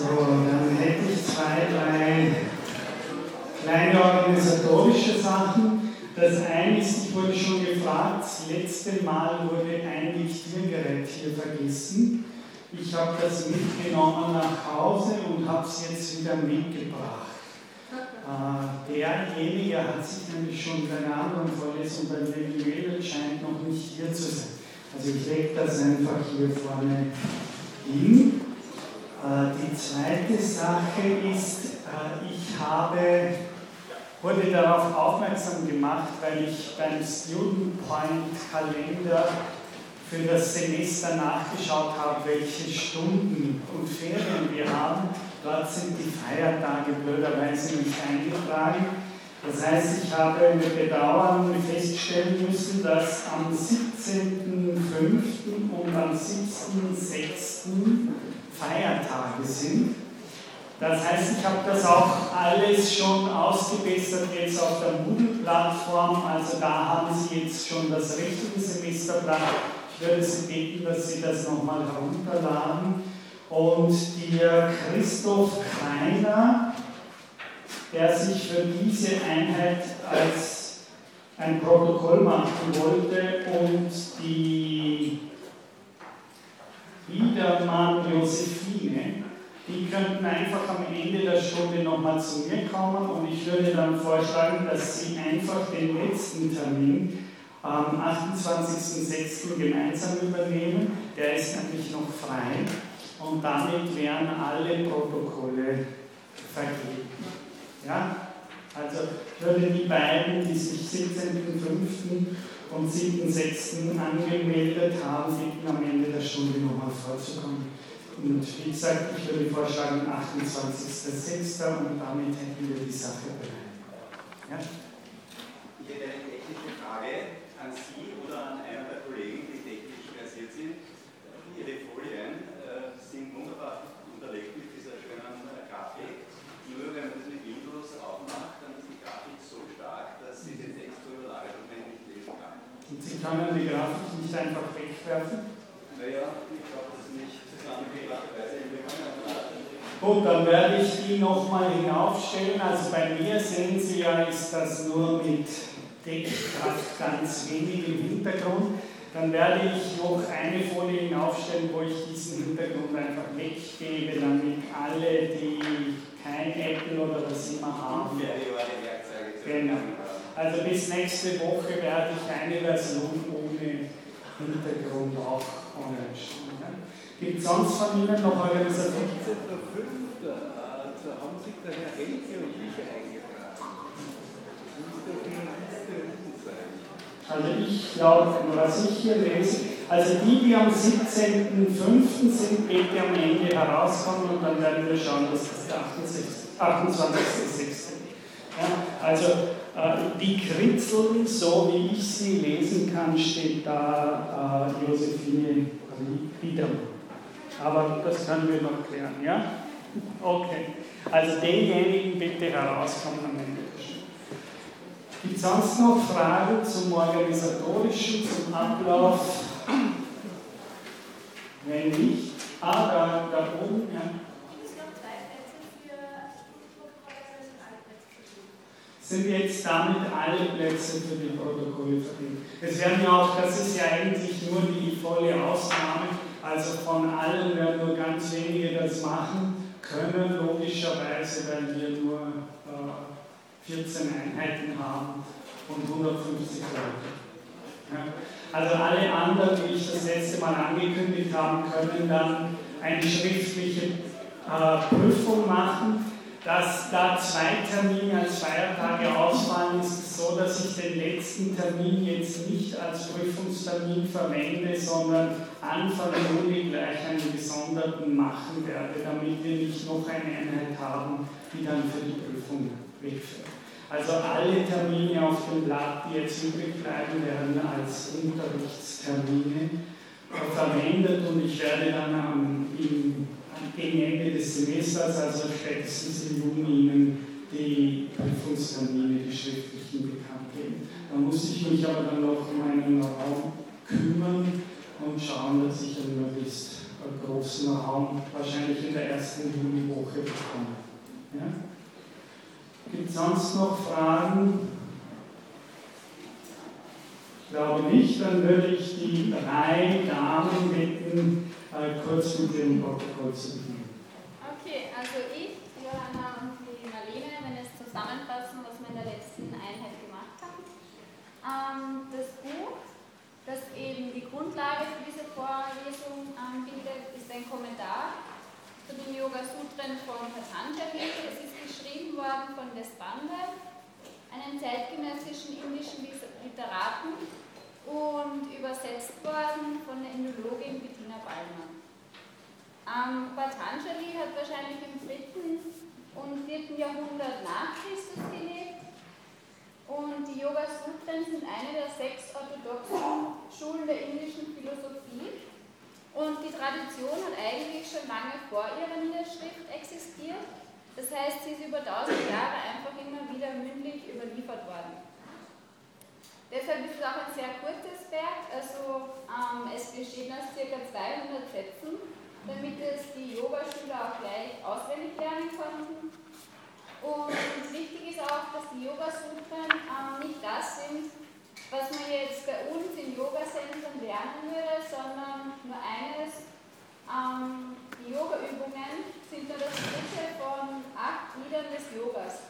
So, dann hätte ich zwei, drei kleine organisatorische Sachen. Das eine ist, ich wurde schon gefragt, das letzte Mal wurde ein Diktiergerät hier vergessen. Ich habe das mitgenommen nach Hause und habe es jetzt wieder mitgebracht. Äh, derjenige hat sich nämlich schon bei einer anderen Vorlesung bei mir gemeldet, scheint noch nicht hier zu sein. Also ich lege das einfach hier vorne hin. Äh, die zweite Sache ist, äh, ich habe, wurde darauf aufmerksam gemacht, weil ich beim Student Point Kalender für das Semester nachgeschaut habe, welche Stunden und Ferien wir haben. Dort sind die Feiertage blöderweise nicht eingetragen. Das heißt, ich habe mit Bedauern feststellen müssen, dass am 17.05. und am 17.06. Feiertage sind. Das heißt, ich habe das auch alles schon ausgebessert jetzt auf der Moodle-Plattform. Also da haben Sie jetzt schon das richtige Semesterblatt. Ich würde Sie bitten, dass Sie das nochmal herunterladen. Und der Christoph Kreiner, der sich für diese Einheit als ein Protokoll machen wollte und die Biedermann Josephine, die könnten einfach am Ende der Stunde nochmal zu mir kommen und ich würde dann vorschlagen, dass sie einfach den letzten Termin am 28.06. gemeinsam übernehmen. Der ist nämlich noch frei und damit werden alle Protokolle vergeben. Ja? Also würde die beiden, die sich 17.05 und 7.6. angemeldet haben, bitten am Ende der Stunde nochmal vorzukommen. Und wie gesagt, ich würde vorschlagen 28.06. und damit hätten wir die Sache bereit. Ja? Ich hätte eine technische Frage an Sie oder an einer der Kollegen, die technisch versiert sind. Ihre Folien äh, sind wunderbar unterlegt mit dieser schönen äh, Grafik. Nur wenn man das mit Windows aufmacht, dann ist die Grafik so stark, dass Sie den Text so überlagert und man nicht lesen kann. Sie können die Grafik nicht einfach wegwerfen? Naja, ich glaube, das ist nicht angebrachtweise. Gut, dann werde ich die nochmal hinaufstellen. Also bei mir sehen Sie ja, ist das nur mit Deckkraft ganz wenig im Hintergrund. Dann werde ich noch eine Folie hinaufstellen, wo ich diesen Hintergrund einfach weggebe, damit alle, die kein Apple oder was immer haben. Genau. Also bis nächste Woche werde ich eine Version ohne Hintergrund auch online stellen. Gibt es sonst von Ihnen noch Organisationen? 17.05. Also haben sich der Herr Helge und ich eingebracht. Also ich glaube, was ich hier lese, also die, die am 17.05. sind, bitte am Ende herauskommen und dann werden wir schauen, dass das der 28.06. ist. Ja, also die Kritzeln, so wie ich sie lesen kann, steht da äh, Josephine Biedermann. Aber das können wir noch klären, ja? Okay. Also denjenigen bitte herauskommen am Ende. Gibt es sonst noch Fragen zum organisatorischen, zum Ablauf? Wenn nicht, ah, da, da oben, ja. Sind jetzt damit alle Plätze für die Protokolle vergeben. Es werden ja auch, das ist ja eigentlich nur die volle Ausnahme, also von allen werden nur ganz wenige das machen können, logischerweise, weil wir nur äh, 14 Einheiten haben und 150 Leute. Ja. Also alle anderen, die ich das letzte Mal angekündigt habe, können dann eine schriftliche äh, Prüfung machen dass da zwei Termine als Feiertage ausfallen, ist es so, dass ich den letzten Termin jetzt nicht als Prüfungstermin verwende, sondern Anfang Juli gleich einen gesonderten machen werde, damit wir nicht noch eine Einheit haben, die dann für die Prüfung wegfällt. Also alle Termine auf dem Blatt, die jetzt übrig bleiben, werden als Unterrichtstermine verwendet und ich werde dann am, im gegen Ende des Semesters, also spätestens im Juni, Ihnen die Prüfungstermine, die schriftlichen bekannt geben. Da muss ich mich aber dann noch um einen Raum kümmern und schauen, dass ich ein möglichst großen Raum wahrscheinlich in der ersten Juniwoche bekommen. Ja? Gibt es sonst noch Fragen? Ich glaube nicht, dann würde ich die drei Damen bitten, äh, kurz mit dem Protokoll zu beginnen. Okay, also ich, Johanna und die Marlene, wenn es zusammenfassen, was wir in der letzten Einheit gemacht haben. Ähm, das Buch, das eben die Grundlage für diese Vorlesung ähm, bildet, ist ein Kommentar zu den Yoga Sutren von Patanjali. Es ist geschrieben worden von Despande, einem zeitgenössischen indischen Literaten und übersetzt worden von der Indologin Bettina Ballmann. Ähm, Patanjali hat wahrscheinlich im 3. und 4. Jahrhundert nach Christus gelebt und die Yoga Sutren sind eine der sechs orthodoxen Schulen der indischen Philosophie und die Tradition hat eigentlich schon lange vor ihrer Niederschrift existiert. Das heißt, sie ist über tausend Jahre einfach immer wieder mündlich überliefert worden. Deshalb ist es auch ein sehr kurzes Werk, also ähm, es besteht aus ca. 200 Sätzen, damit es die Yogaschüler auch gleich auswendig lernen konnten. Und wichtig ist auch, dass die Yoga-Sutren ähm, nicht das sind, was man jetzt bei uns in Yoga-Zentren lernen würde, sondern nur eines, ähm, die Yoga-Übungen sind nur das dritte von acht Gliedern des Yogas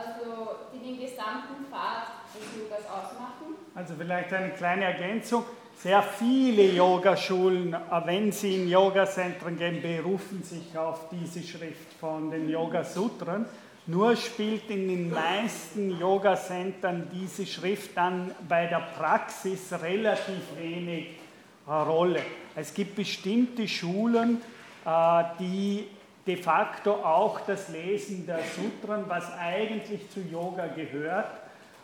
also die den gesamten Pfad des Yogas ausmachen. Also vielleicht eine kleine Ergänzung. Sehr viele Yogaschulen, äh, wenn sie in Yogazentren gehen, berufen sich auf diese Schrift von den Yoga Sutren. Nur spielt in den meisten Yogacentern diese Schrift dann bei der Praxis relativ wenig äh, Rolle. Es gibt bestimmte Schulen, äh, die de facto auch das Lesen der Sutren, was eigentlich zu Yoga gehört,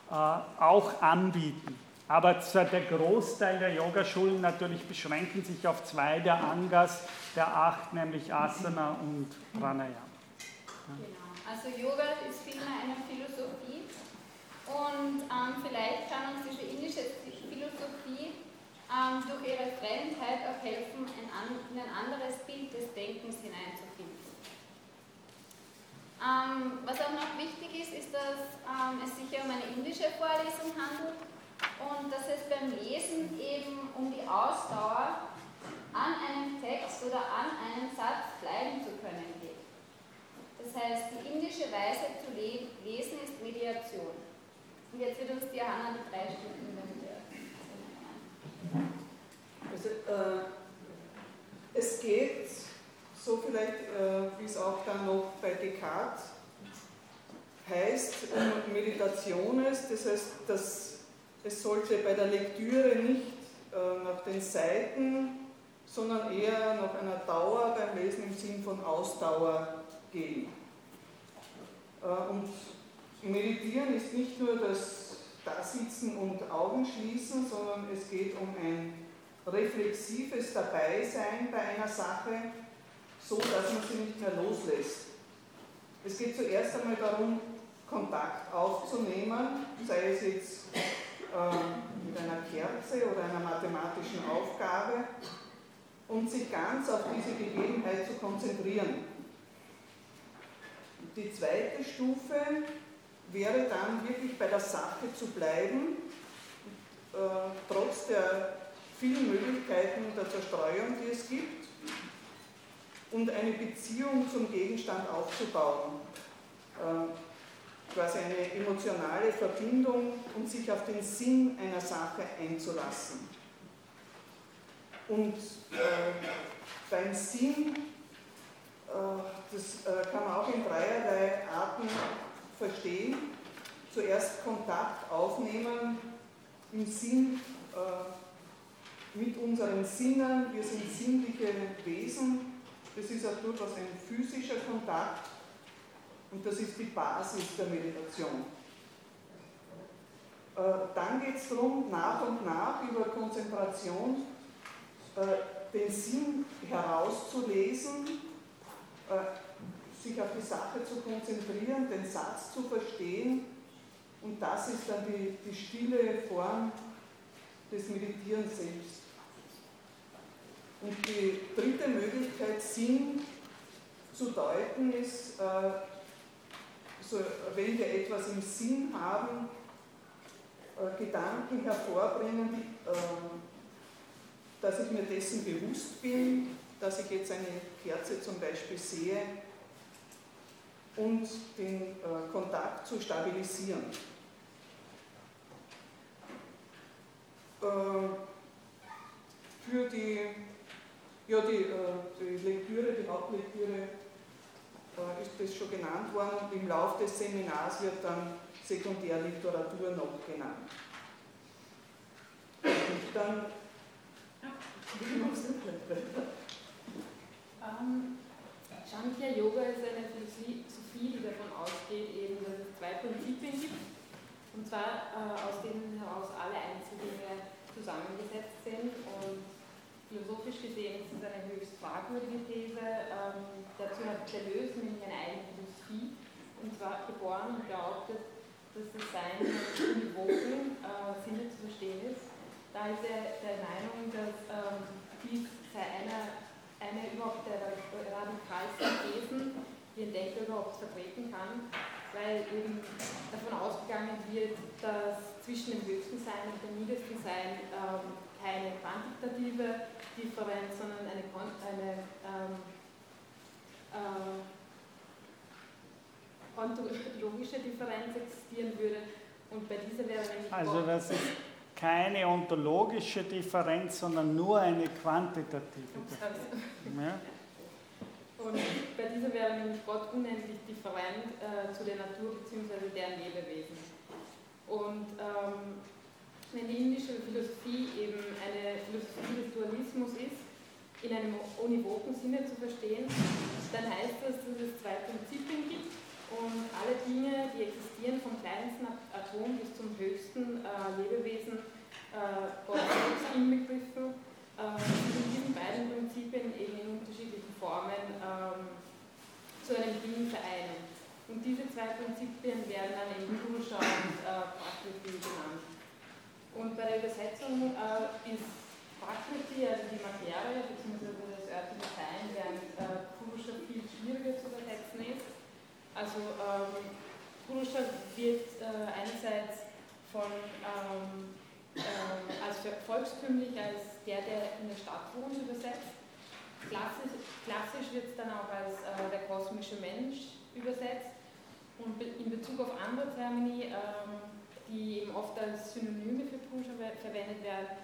äh, auch anbieten. Aber der Großteil der Yogaschulen natürlich beschränken sich auf zwei der Angas, der acht, nämlich Asana und Pranayama. Genau, also Yoga ist vielmehr eine Philosophie und ähm, vielleicht kann uns diese indische Philosophie ähm, durch ihre Fremdheit auch helfen, in ein anderes Bild des Denkens hineinzufinden. Ähm, was auch noch wichtig ist, ist, dass ähm, es sich um eine indische Vorlesung handelt und dass es beim Lesen eben um die Ausdauer an einem Text oder an einem Satz bleiben zu können geht. Das heißt, die indische Weise zu le lesen ist Mediation. Und jetzt wird uns die Johanna die drei Stunden Also, äh, es geht so vielleicht, äh, wie es auch dann noch bei Descartes heißt, um Meditationes, das heißt, dass es sollte bei der Lektüre nicht äh, nach den Seiten, sondern eher nach einer Dauer beim Lesen im Sinn von Ausdauer gehen. Äh, und Meditieren ist nicht nur das Dasitzen und Augen schließen, sondern es geht um ein reflexives Dabeisein bei einer Sache, so, dass man sie nicht mehr loslässt. Es geht zuerst einmal darum, Kontakt aufzunehmen, sei es jetzt äh, mit einer Kerze oder einer mathematischen Aufgabe, und sich ganz auf diese Gegebenheit zu konzentrieren. Die zweite Stufe wäre dann wirklich bei der Sache zu bleiben, äh, trotz der vielen Möglichkeiten der Zerstreuung, die es gibt und eine Beziehung zum Gegenstand aufzubauen. Äh, quasi eine emotionale Verbindung und sich auf den Sinn einer Sache einzulassen. Und äh, beim Sinn, äh, das äh, kann man auch in dreierlei Arten verstehen. Zuerst Kontakt aufnehmen im Sinn mit unseren Sinnen. Wir sind sinnliche Wesen das ist auch durchaus ein physischer Kontakt und das ist die Basis der Meditation. Äh, dann geht es darum, nach und nach über Konzentration äh, den Sinn herauszulesen, äh, sich auf die Sache zu konzentrieren, den Satz zu verstehen und das ist dann die, die stille Form des Meditierens selbst. Und die dritte Möglichkeit, Sinn zu deuten, ist, äh, so, wenn wir etwas im Sinn haben, äh, Gedanken hervorbringen, äh, dass ich mir dessen bewusst bin, dass ich jetzt eine Kerze zum Beispiel sehe und den äh, Kontakt zu stabilisieren. Äh, für die, ja, die, äh, die Lektüre, die Hauptlektüre äh, ist das schon genannt worden. Im Laufe des Seminars wird dann Sekundärliteratur noch genannt. Und dann, ähm, Sankhya Yoga ist eine Philosophie, die davon ausgeht, eben, dass es zwei Prinzipien gibt, und zwar äh, aus denen heraus alle Einzeldinge zusammengesetzt sind und philosophisch gesehen ist es eine höchst fragwürdige These. Ähm, dazu hat Deleuze nämlich eine eigene Philosophie und zwar geboren und behauptet, dass das Sein univoken äh, Sinne zu verstehen ist. Da ist er der Meinung, dass ähm, dies sei einer, eine überhaupt der radikalsten Thesen, die ein Denker überhaupt vertreten kann, weil eben davon ausgegangen wird, dass zwischen dem höchsten Sein und dem niedersten Sein ähm, keine quantitative Differenz, sondern eine, eine ähm, äh, ontologische Differenz existieren würde. Und bei dieser wäre nämlich. Also, das ist keine ontologische Differenz, sondern nur eine quantitative Differenz. Ja. Und bei dieser wäre nämlich Gott unendlich different äh, zu der Natur bzw. deren Lebewesen. Und ähm, wenn die indische Philosophie eben eine Philosophie des Dualismus ist, in einem univoken Sinne zu verstehen, dann heißt das, dass es zwei Prinzipien gibt und alle Dinge, die existieren, vom kleinsten Atom bis zum höchsten äh, Lebewesen, äh, Gott selbst inbegriffen, äh, in diesen beiden Prinzipien eben in unterschiedlichen Formen ähm, zu einem Ding vereinen. Und diese zwei Prinzipien werden dann eben Purusha und äh, genannt. Und bei der Übersetzung äh, ist Prakriti, also die Materie bzw. das örtliche Sein, während äh, Purusha viel schwieriger zu übersetzen ist. Also ähm, Purusha wird äh, einerseits von ähm, äh, als volkstümlich als der, der in der Stadt wohnt, übersetzt. Klassisch, klassisch wird es dann auch als äh, der kosmische Mensch übersetzt. Und in Bezug auf andere Termini, ähm, die eben oft als Synonyme für Pusha verwendet werden,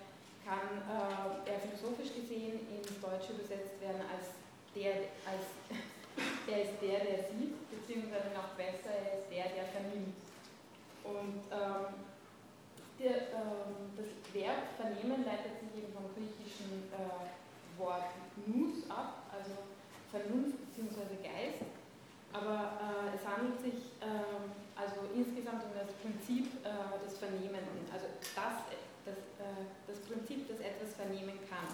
kann äh, er philosophisch gesehen ins Deutsche übersetzt werden als der, als er ist der, der sieht, beziehungsweise noch besser, er ist der, der vernimmt. Und ähm, der, ähm, das Verb vernehmen leitet sich eben vom griechischen äh, Wort nous ab, also Vernunft bzw. Geist. Aber äh, es handelt sich äh, also insgesamt um das Prinzip äh, des Vernehmenden, also das, das, äh, das Prinzip, das etwas vernehmen kann.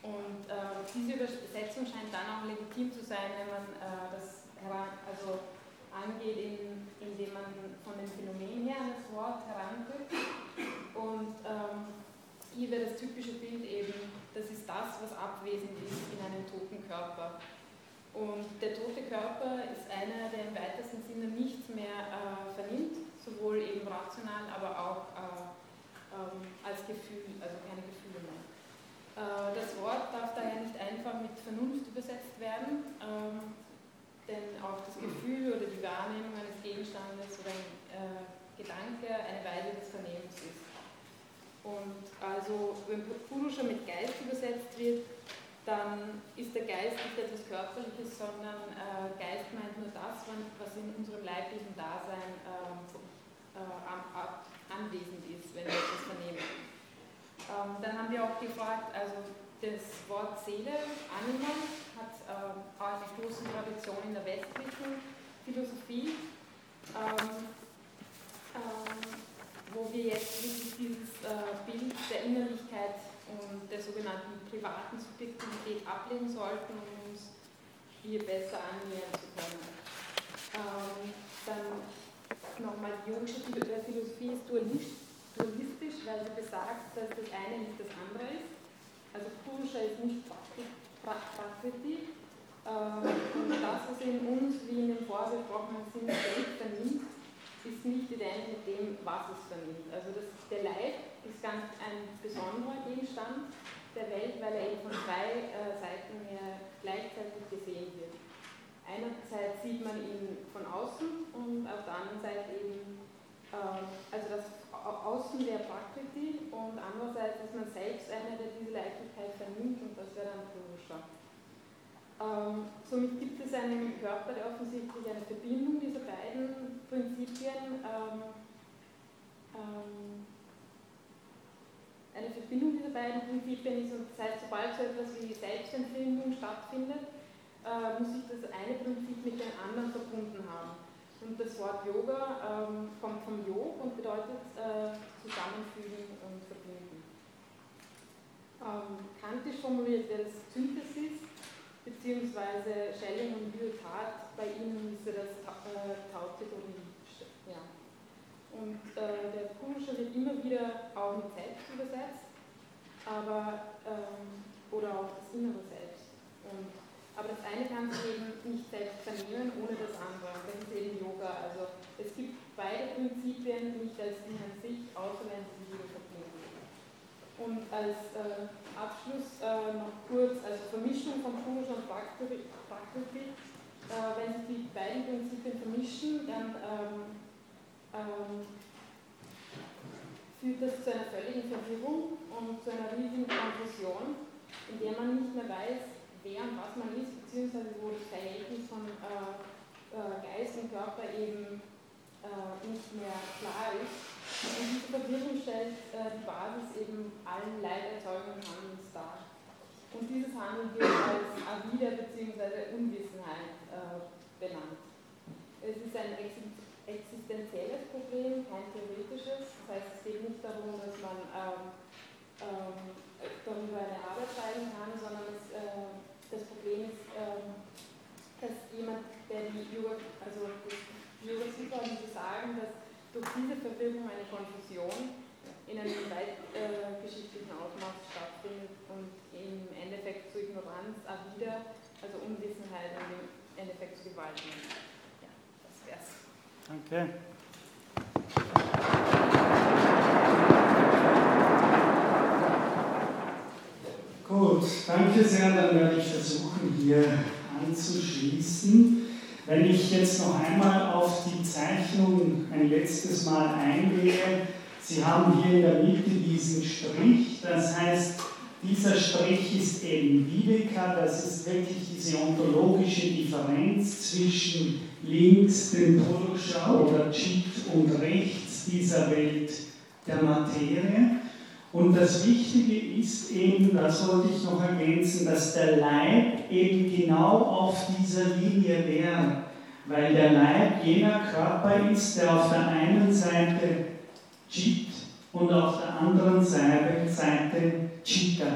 Und äh, diese Übersetzung scheint dann auch legitim zu sein, wenn man das also angeht, in, indem man von dem Phänomen her an das Wort herantritt. Und ähm, hier wäre das typische Bild eben, das ist das, was abwesend ist in einem toten Körper. Und der tote Körper ist einer, der im weitesten Sinne nichts mehr äh, vernimmt, sowohl eben rational, aber auch äh, ähm, als Gefühl, also keine Gefühle mehr. Äh, das Wort darf daher nicht einfach mit Vernunft übersetzt werden. Ähm, denn auch das Gefühl oder die Wahrnehmung eines Gegenstandes oder ein äh, Gedanke eine Weise des Vernehmens ist. Und also, wenn Purusha mit Geist übersetzt wird, dann ist der Geist nicht etwas Körperliches, sondern äh, Geist meint nur das, was in unserem leiblichen Dasein äh, äh, anwesend ist, wenn wir etwas vernehmen. Ähm, dann haben wir auch gefragt, also das Wort Seele, Anima, hat ähm, auch eine große Tradition in der westlichen Philosophie, ähm, ähm, wo wir jetzt dieses äh, Bild der Innerlichkeit und der sogenannten privaten Subjektivität ablehnen sollten, um uns hier besser annähern zu können. Ähm, dann nochmal, die jungische Philosophie ist dualistisch, weil sie besagt, dass das eine nicht das andere ist. Also Purusha ist nicht Prakriti. Äh, und das, was in uns, wie in dem vorbesprochenen Sinn, Welt vernimmt, ist nicht identisch mit dem, was es vernimmt. Also das, der Leib ist ganz ein besonderer Gegenstand der Welt, weil er eben von zwei äh, Seiten her gleichzeitig gesehen wird. Einerseits sieht man ihn von außen und auf der anderen Seite eben, äh, also das Außen der Prakriti und andererseits ist man selbst einer, der diese Leichtigkeit vernimmt und das wäre dann Purusha. Ähm, somit gibt es einen Körper, der offensichtlich eine Verbindung dieser beiden Prinzipien ähm, ähm, eine Verbindung dieser beiden Prinzipien ist und das heißt, sobald so etwas wie Selbstempfindung stattfindet, äh, muss sich das eine Prinzip mit dem anderen verbunden haben. Und das Wort Yoga ähm, kommt vom Yog und bedeutet äh, zusammenfügen und verbinden. Ähm, kantisch formuliert wäre das Synthesis, beziehungsweise Schelling und Lyotard, bei ihnen ja das äh, Tautit oder ja. Und äh, der Purusha wird immer wieder auch mit Selbst übersetzt, aber, ähm, oder auch das innere Selbst. Und aber das eine kann sich eben nicht selbst vernehmen ohne das andere. Das ist eben Yoga. Also es gibt beide Prinzipien nicht als Ding an sich, außer wenn sie wieder. Und als äh, Abschluss äh, noch kurz, also Vermischung von Purusha und Prakriti. Äh, wenn sich die beiden Prinzipien vermischen, dann ähm, ähm, führt das zu einer völligen Verwirrung und zu einer riesigen Konfusion, in der man nicht mehr weiß, wer und was man ist, beziehungsweise wo das Verhältnis von äh, äh, Geist und Körper eben äh, nicht mehr klar ist. Und diese Verwirrung stellt äh, die Basis eben allen leiderzeugenden Handelns dar. Und dieses Handeln wird als Avida bzw. Unwissenheit äh, benannt. Es ist ein existenzielles Problem, kein theoretisches. Das heißt, es geht nicht darum, dass man ähm, ähm, darüber eine Arbeit schreiben kann, sondern es äh, das Problem ist, ähm, dass jemand, der die Yoga, also die Yoga Superhäuser sagen, dass durch diese Verwirrung eine Konfusion in einem weitgeschichtlichen äh, Ausmaß stattfindet und im Endeffekt zu Ignoranz, Avida, also Unwissenheit und im Endeffekt zu Gewalt. Ja, das wär's. Danke. Gut, danke sehr. Dann werde ich versuchen, hier anzuschließen. Wenn ich jetzt noch einmal auf die Zeichnung ein letztes Mal eingehe, Sie haben hier in der Mitte diesen Strich, das heißt, dieser Strich ist eben Viveka, das ist wirklich diese ontologische Differenz zwischen links dem Purusha oder Chit und rechts dieser Welt der Materie. Und das Wichtige ist eben, das wollte ich noch ergänzen, dass der Leib eben genau auf dieser Linie wäre, weil der Leib jener Körper ist, der auf der einen Seite Chit und auf der anderen Seite, Chitta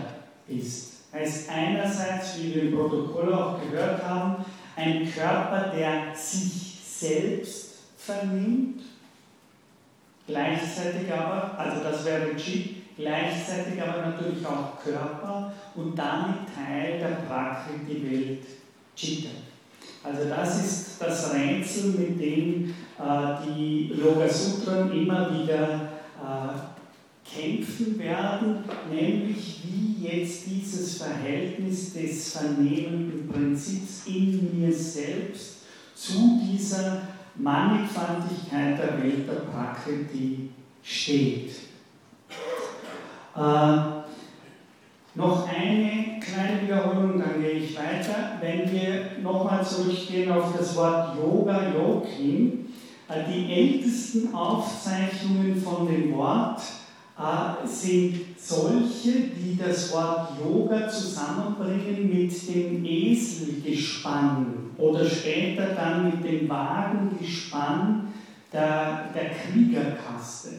ist. Er ist einerseits, wie wir im Protokoll auch gehört haben, ein Körper, der sich selbst vernimmt, gleichzeitig aber, also das wäre Chit, gleichzeitig aber natürlich auch Körper und damit Teil der Prakriti-Welt Chitta. Also das ist das Rätsel, mit dem äh, die Logasutren immer wieder äh, kämpfen werden, nämlich wie jetzt dieses Verhältnis des vernehmenden Prinzips in mir selbst zu dieser Mannigfaltigkeit der Welt der Prakriti steht. Äh, noch eine kleine Wiederholung, dann gehe ich weiter. Wenn wir nochmal zurückgehen auf das Wort Yoga, Yokin, äh, die ältesten Aufzeichnungen von dem Wort äh, sind solche, die das Wort Yoga zusammenbringen mit dem Eselgespann oder später dann mit dem Wagengespann der, der Kriegerkaste.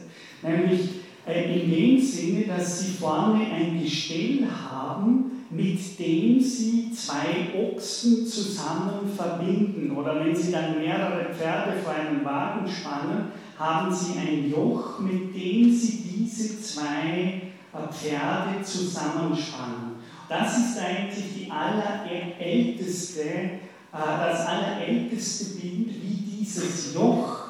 Nämlich in dem Sinne, dass sie vorne ein Gestell haben, mit dem sie zwei Ochsen zusammen verbinden. Oder wenn sie dann mehrere Pferde vor einen Wagen spannen, haben sie ein Joch, mit dem sie diese zwei Pferde zusammenspannen. Das ist eigentlich die allerälteste, äh, das allerälteste Bild, wie dieses Joch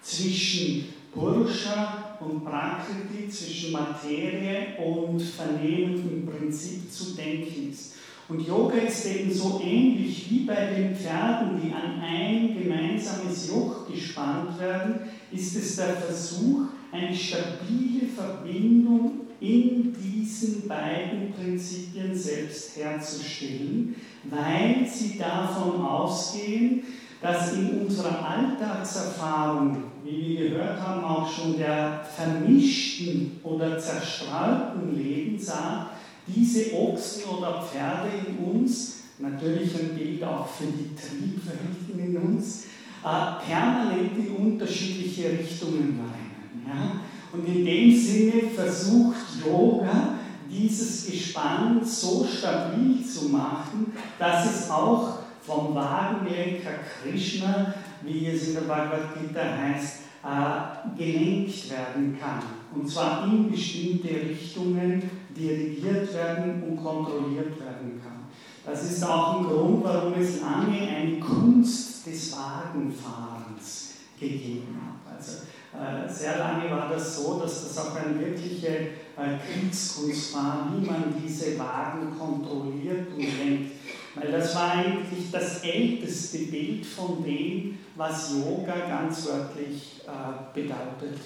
zwischen Purusha und Prakriti, zwischen Materie und vernehmendem Prinzip zu denken ist. Und Yoga ist eben so ähnlich wie bei den Pferden, die an ein gemeinsames Joch gespannt werden, ist es der Versuch, eine stabile Verbindung in diesen beiden Prinzipien selbst herzustellen, weil sie davon ausgehen, dass in unserer Alltagserfahrung, wie wir gehört haben, auch schon der vermischten oder zerstrahlten Lebensart, diese Ochsen oder Pferde in uns, natürlich ein Bild auch für die Triebverrichten in uns, äh, permanent in unterschiedliche Richtungen weinen. Ja? Und in dem Sinne versucht Yoga, dieses Gespann so stabil zu machen, dass es auch vom Wagenlenker Krishna, wie es in der Bhagavad Gita heißt, äh, gelenkt werden kann. Und zwar in bestimmte Richtungen dirigiert werden und kontrolliert werden kann. Das ist auch ein Grund, warum es lange eine Kunst des Wagenfahrens gegeben hat. Also äh, sehr lange war das so, dass das auch eine wirkliche äh, Kriegskunst war, wie man diese Wagen kontrolliert und lenkt. Weil das war eigentlich das älteste Bild von dem, was Yoga ganz wörtlich äh, bedeutet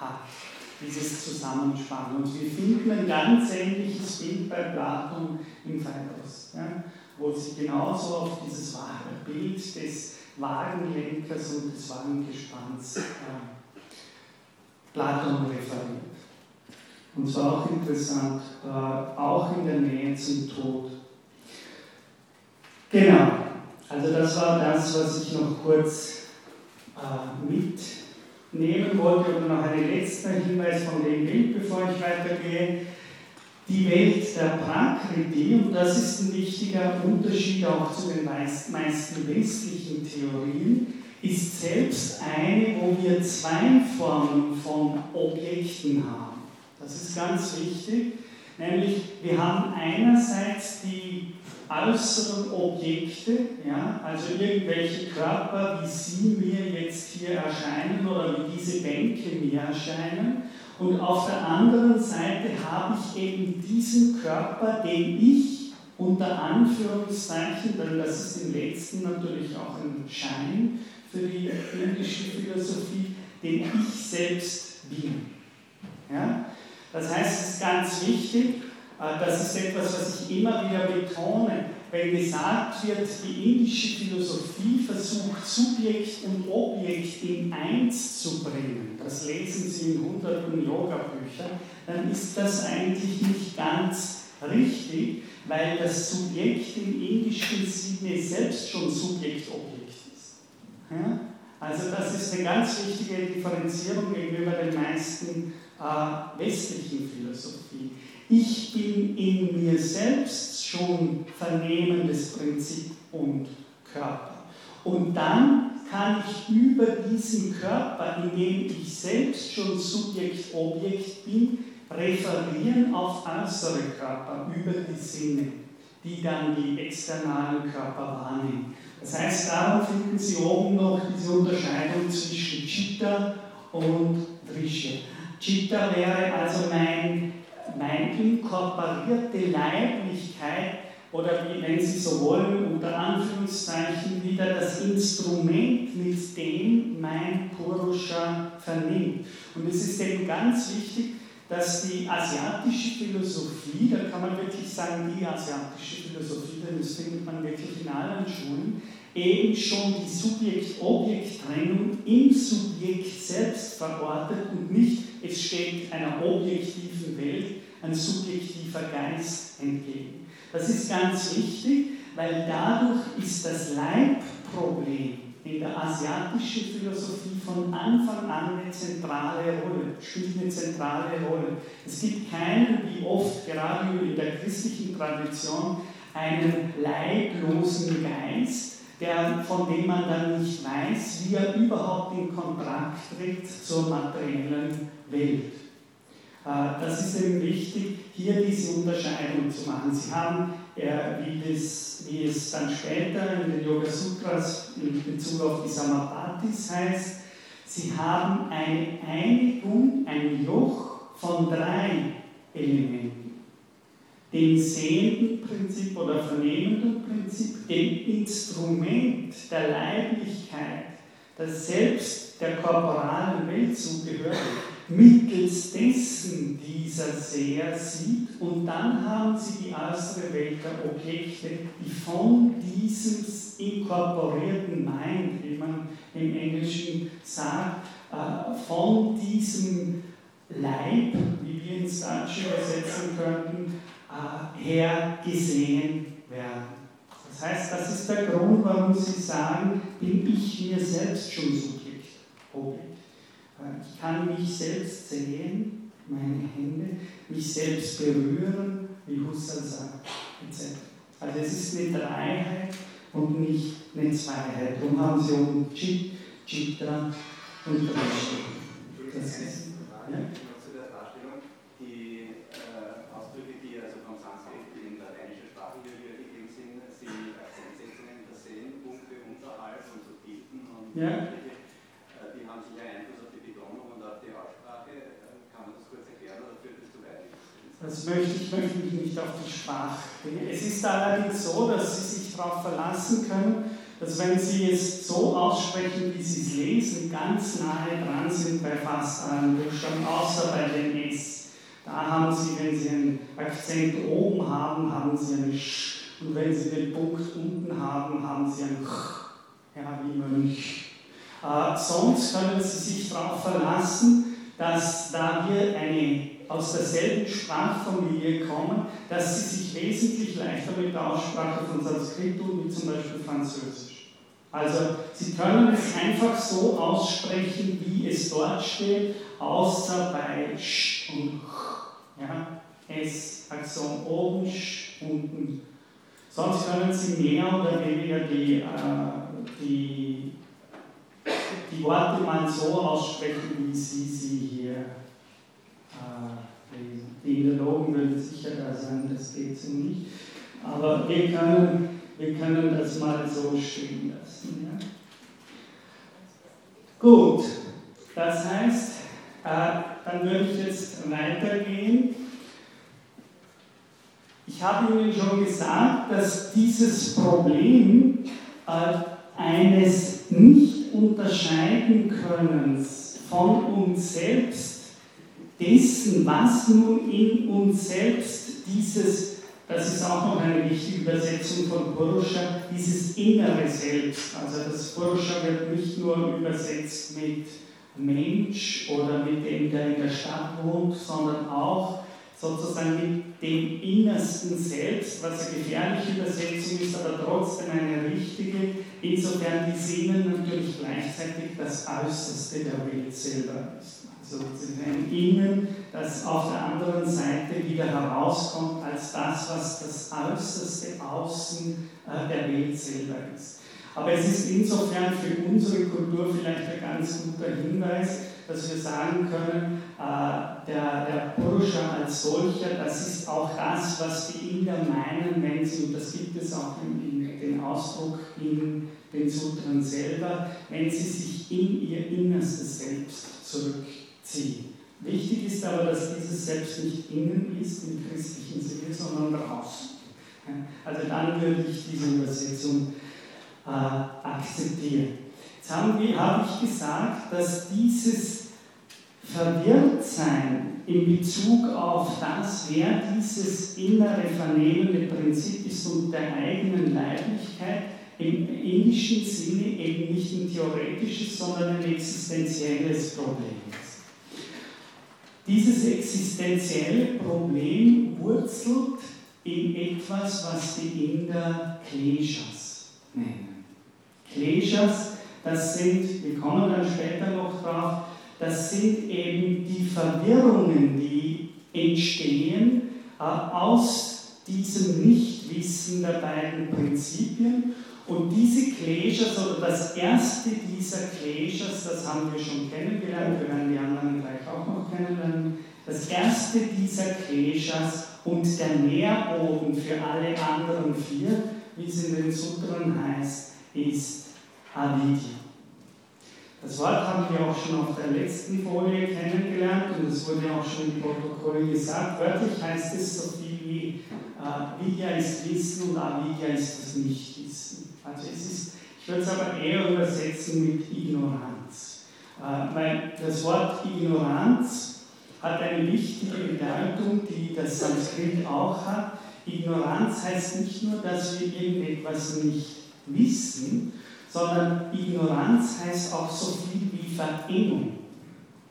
hat dieses Zusammenspannen. Und wir finden ein ganz ähnliches Bild bei Platon im Phaedrus, ja, wo sie genauso auf dieses wahre Bild des Wagenlenkers und des Wagengespanns äh, Platon referiert. Und zwar auch interessant, äh, auch in der Nähe zum Tod. Genau, also das war das, was ich noch kurz äh, mit nehmen wollte oder noch einen letzten Hinweis von dem Bild, bevor ich weitergehe. Die Welt der Prakriti, und das ist ein wichtiger Unterschied auch zu den meisten westlichen Theorien, ist selbst eine, wo wir zwei Formen von Objekten haben. Das ist ganz wichtig, nämlich wir haben einerseits die äußeren Objekte, ja, also irgendwelche Körper, wie sie mir jetzt hier erscheinen oder wie diese Bänke mir erscheinen. Und auf der anderen Seite habe ich eben diesen Körper, den ich unter Anführungszeichen, denn das ist im letzten natürlich auch ein Schein für die indische Philosophie, den ich selbst bin. Ja? Das heißt, es ist ganz wichtig, das ist etwas, was ich immer wieder betone. Wenn gesagt wird, die indische Philosophie versucht, Subjekt und Objekt in eins zu bringen, das lesen Sie in hunderten Yoga-Büchern, dann ist das eigentlich nicht ganz richtig, weil das Subjekt im indischen Sinne selbst schon Subjekt-Objekt ist. Ja? Also das ist eine ganz wichtige Differenzierung gegenüber den meisten äh, westlichen Philosophien. Ich bin in mir selbst schon vernehmendes Prinzip und Körper. Und dann kann ich über diesen Körper, in dem ich selbst schon Subjekt, Objekt bin, referieren auf äußere Körper, über die Sinne, die dann die externalen Körper wahrnehmen. Das heißt, darum finden Sie oben noch diese Unterscheidung zwischen Chitta und Drishya. Chitta wäre also mein meine inkorporierte Leiblichkeit oder wie, wenn Sie so wollen, unter Anführungszeichen wieder das Instrument, mit dem mein Purusha vernimmt. Und es ist eben ganz wichtig, dass die asiatische Philosophie, da kann man wirklich sagen, die asiatische Philosophie, denn das findet man wirklich in allen Schulen, eben schon die Subjekt-Objekt-Trennung im Subjekt selbst verortet und nicht, es steht einer objektiven Welt ein subjektiver Geist entgegen. Das ist ganz wichtig, weil dadurch ist das Leibproblem in der asiatischen Philosophie von Anfang an eine zentrale Rolle, spielt eine zentrale Rolle. Es gibt keinen, wie oft gerade in der christlichen Tradition, einen leiblosen Geist, der, von dem man dann nicht weiß, wie er überhaupt in Kontakt tritt zur materiellen Welt. Äh, das ist eben wichtig, hier diese Unterscheidung zu machen. Sie haben, wie, das, wie es dann später in den Yoga Sutras in Bezug auf die Samapatis heißt, Sie haben eine Einigung, ein Joch von drei Elementen. Dem sehenden Prinzip oder vernehmenden Prinzip, dem Instrument der Leiblichkeit, das selbst der korporalen Welt zugehört, mittels dessen dieser Seher sieht und dann haben sie die äußere Welt der Objekte, die von diesem inkorporierten Mind, wie man im Englischen sagt, äh, von diesem Leib, wie wir ins Deutsche übersetzen könnten, äh, her gesehen werden. Das heißt, das ist der Grund, warum Sie sagen, bin ich mir selbst schon Subjekt, Objekt. Ich kann mich selbst sehen, meine Hände, mich selbst berühren, wie Husserl sagt, etc. Also es ist eine Dreiheit und nicht eine Zweiheit. Darum haben sie oben Chit, Chitra und Drishti. Das ist, ja? zu der Darstellung, die äh, Ausdrücke, die also vom Sanskrit in lateinische Sprache gegeben sind, sind Akzentsetzungen, das Sehen, Punkte unterhalb und so Tilten und ja. Möchte ich möchte mich nicht auf die Sprache. Es ist allerdings so, dass Sie sich darauf verlassen können, dass wenn Sie es so aussprechen, wie Sie es lesen, ganz nahe dran sind bei fast allen Buchstaben, außer bei dem S. Da haben Sie, wenn Sie einen Akzent oben haben, haben Sie ein Sch. Und wenn Sie den Punkt unten haben, haben Sie ein Ch. Ja, wie Mönch. Äh, sonst können Sie sich darauf verlassen, dass da wir eine aus derselben Sprachfamilie kommen, dass sie sich wesentlich leichter mit der Aussprache von Sanskrit tun, wie zum Beispiel Französisch. Also Sie können es einfach so aussprechen, wie es dort steht, außer bei Sch und Ch. Ja? S, Akzent oben, Sch, unten. Sonst können Sie mehr oder weniger die, äh, die, die Worte mal so aussprechen, wie Sie sie hier die Indologen würden sicher da sein, das geht so nicht. Aber wir können, wir können das mal so stehen lassen. Ja? Gut, das heißt, äh, dann würde ich jetzt weitergehen. Ich habe Ihnen schon gesagt, dass dieses Problem äh, eines nicht unterscheiden Könnens von uns selbst dessen, was nun in uns selbst dieses, das ist auch noch eine wichtige Übersetzung von Purusha, dieses innere Selbst. Also das Purusha wird nicht nur übersetzt mit Mensch oder mit dem, der in der Stadt wohnt, sondern auch sozusagen mit dem innersten Selbst, was eine gefährliche Übersetzung ist, aber trotzdem eine richtige, insofern die Seele natürlich gleichzeitig das Äußerste der Welt selber ist sozusagen innen, das auf der anderen Seite wieder herauskommt als das, was das äußerste Außen äh, der Welt selber ist. Aber es ist insofern für unsere Kultur vielleicht ein ganz guter Hinweis, dass wir sagen können, äh, der, der Purusha als solcher, das ist auch das, was die Inder meinen, wenn sie, und das gibt es auch in, in den Ausdruck in den Sutren selber, wenn sie sich in ihr innerstes Selbst zurück ziehen. Wichtig ist aber, dass dieses Selbst nicht innen ist, im christlichen Sinne, sondern draußen. Also dann würde ich diese Übersetzung äh, akzeptieren. Jetzt haben wir, habe ich gesagt, dass dieses Verwirrtsein in Bezug auf das, wer dieses innere vernehmende Prinzip ist und der eigenen Leiblichkeit im indischen Sinne eben nicht ein theoretisches, sondern ein existenzielles Problem ist. Dieses existenzielle Problem wurzelt in etwas, was die Inder Kleshas nennen. Kleshas, das sind, wir kommen dann später noch drauf, das sind eben die Verwirrungen, die entstehen äh, aus diesem Nichtwissen der beiden Prinzipien und diese Kleshas, oder das erste dieser Kleshas, das haben wir schon kennengelernt, wir werden die anderen gleich auch noch kennenlernen, Das erste dieser Kleshas und der Nährboden für alle anderen vier, wie es in den Sutren heißt, ist Avidya. Das Wort haben wir auch schon auf der letzten Folie kennengelernt und es wurde auch schon im Protokoll gesagt. Wörtlich heißt es so viel wie äh, Vidya ist Wissen und Avidya ist das Nichtwissen. Also es ist, ich würde es aber eher übersetzen mit Ignoranz. Äh, weil das Wort Ignoranz hat eine wichtige Bedeutung, die das Sanskrit auch hat. Ignoranz heißt nicht nur, dass wir irgendetwas nicht wissen, sondern Ignoranz heißt auch so viel wie Verengung.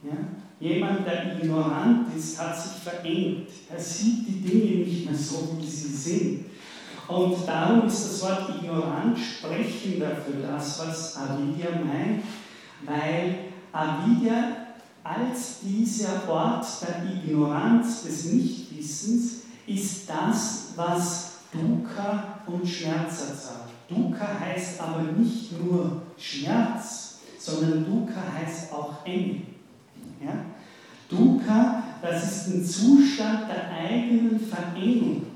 Ja? Jemand, der ignorant ist, hat sich verengt. Er sieht die Dinge nicht mehr so, wie sie sind. Und darum ist das Wort ignorant sprechender für das, was Avidya meint, weil Avidya als dieser Ort der Ignoranz, des Nichtwissens, ist das, was Dukkha und Schmerz erzeugt. Dukkha heißt aber nicht nur Schmerz, sondern Dukkha heißt auch Enge. Ja? Dukkha, das ist ein Zustand der eigenen Verengung.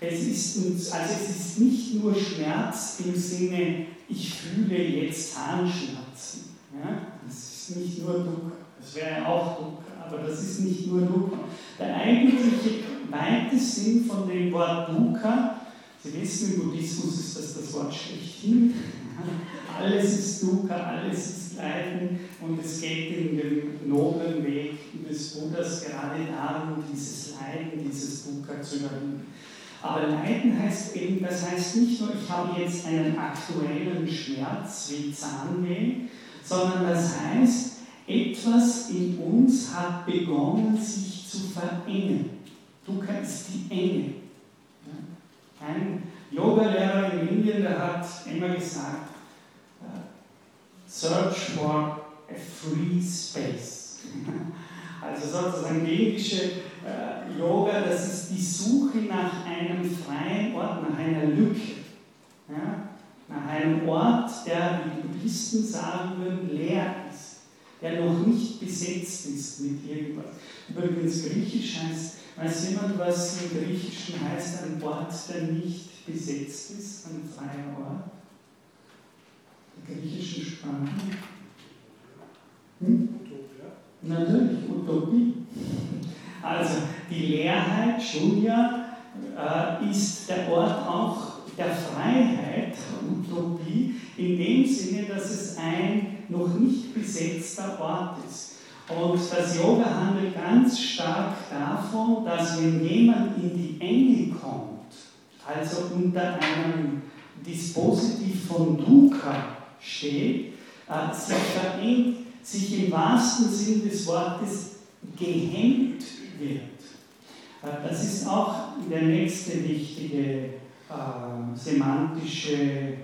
Es ist, also es ist nicht nur Schmerz im Sinne, ich fühle jetzt Zahnschmerzen. Ja? Ist nicht nur Dukkha. Das wäre auch Dukkha, aber das ist nicht nur Dukkha. Der eigentliche weite Sinn von dem Wort Dukkha Sie wissen, im Buddhismus ist das das Wort schlechthin. Alles ist Dukkha, alles ist Leiden und es geht in dem noblen Weg des Buddhas gerade darum, dieses Leiden, dieses Dukkha zu überwinden. Aber Leiden heißt eben, das heißt nicht nur, ich habe jetzt einen aktuellen Schmerz wie Zahnweh, sondern das heißt, etwas in uns hat begonnen, sich zu verengen. Dukkha ist die Enge. Ein Yoga-Lehrer in Indien, der hat immer gesagt, uh, search for a free space. Also sozusagen indische äh, Yoga, das ist die Suche nach einem freien Ort, nach einer Lücke. Ja? Nach einem Ort, der, wie die Buddhisten sagen würden, leer ist, der noch nicht besetzt ist mit irgendwas. Übrigens, Griechisch heißt Weiß jemand, was im Griechischen heißt, ein Ort, der nicht besetzt ist, ein freier Ort? Der griechischen Sprache? Hm? Natürlich, Utopie. Also die Leerheit, Shunya, äh, ist der Ort auch der Freiheit, Utopie, in dem Sinne, dass es ein noch nicht besetzter Ort ist. Und das Yoga handelt ganz stark davon, dass wenn jemand in die Enge kommt, also unter einem Dispositiv von Dukkha steht, äh, sich verengt, sich im wahrsten Sinn des Wortes gehemmt wird. Äh, das ist auch der nächste wichtige äh, semantische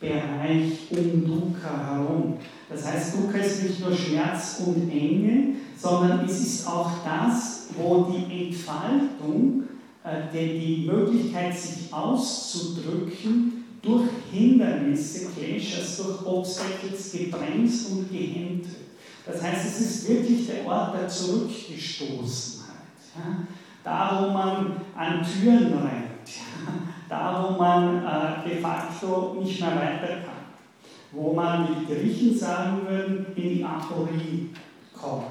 Bereich um Dukkha herum. Das heißt, Dukkha ist nicht nur Schmerz und Enge, sondern es ist auch das, wo die Entfaltung, äh, die Möglichkeit, sich auszudrücken, durch Hindernisse, Kleshas, durch Obstacles gebremst und gehemmt wird. Das heißt, es ist wirklich der Ort der Zurückgestoßenheit. Da, wo man an Türen rennt, da, wo man äh, de facto nicht mehr weiter kann wo man, wie die Griechen sagen würden, in die Aporie kommt,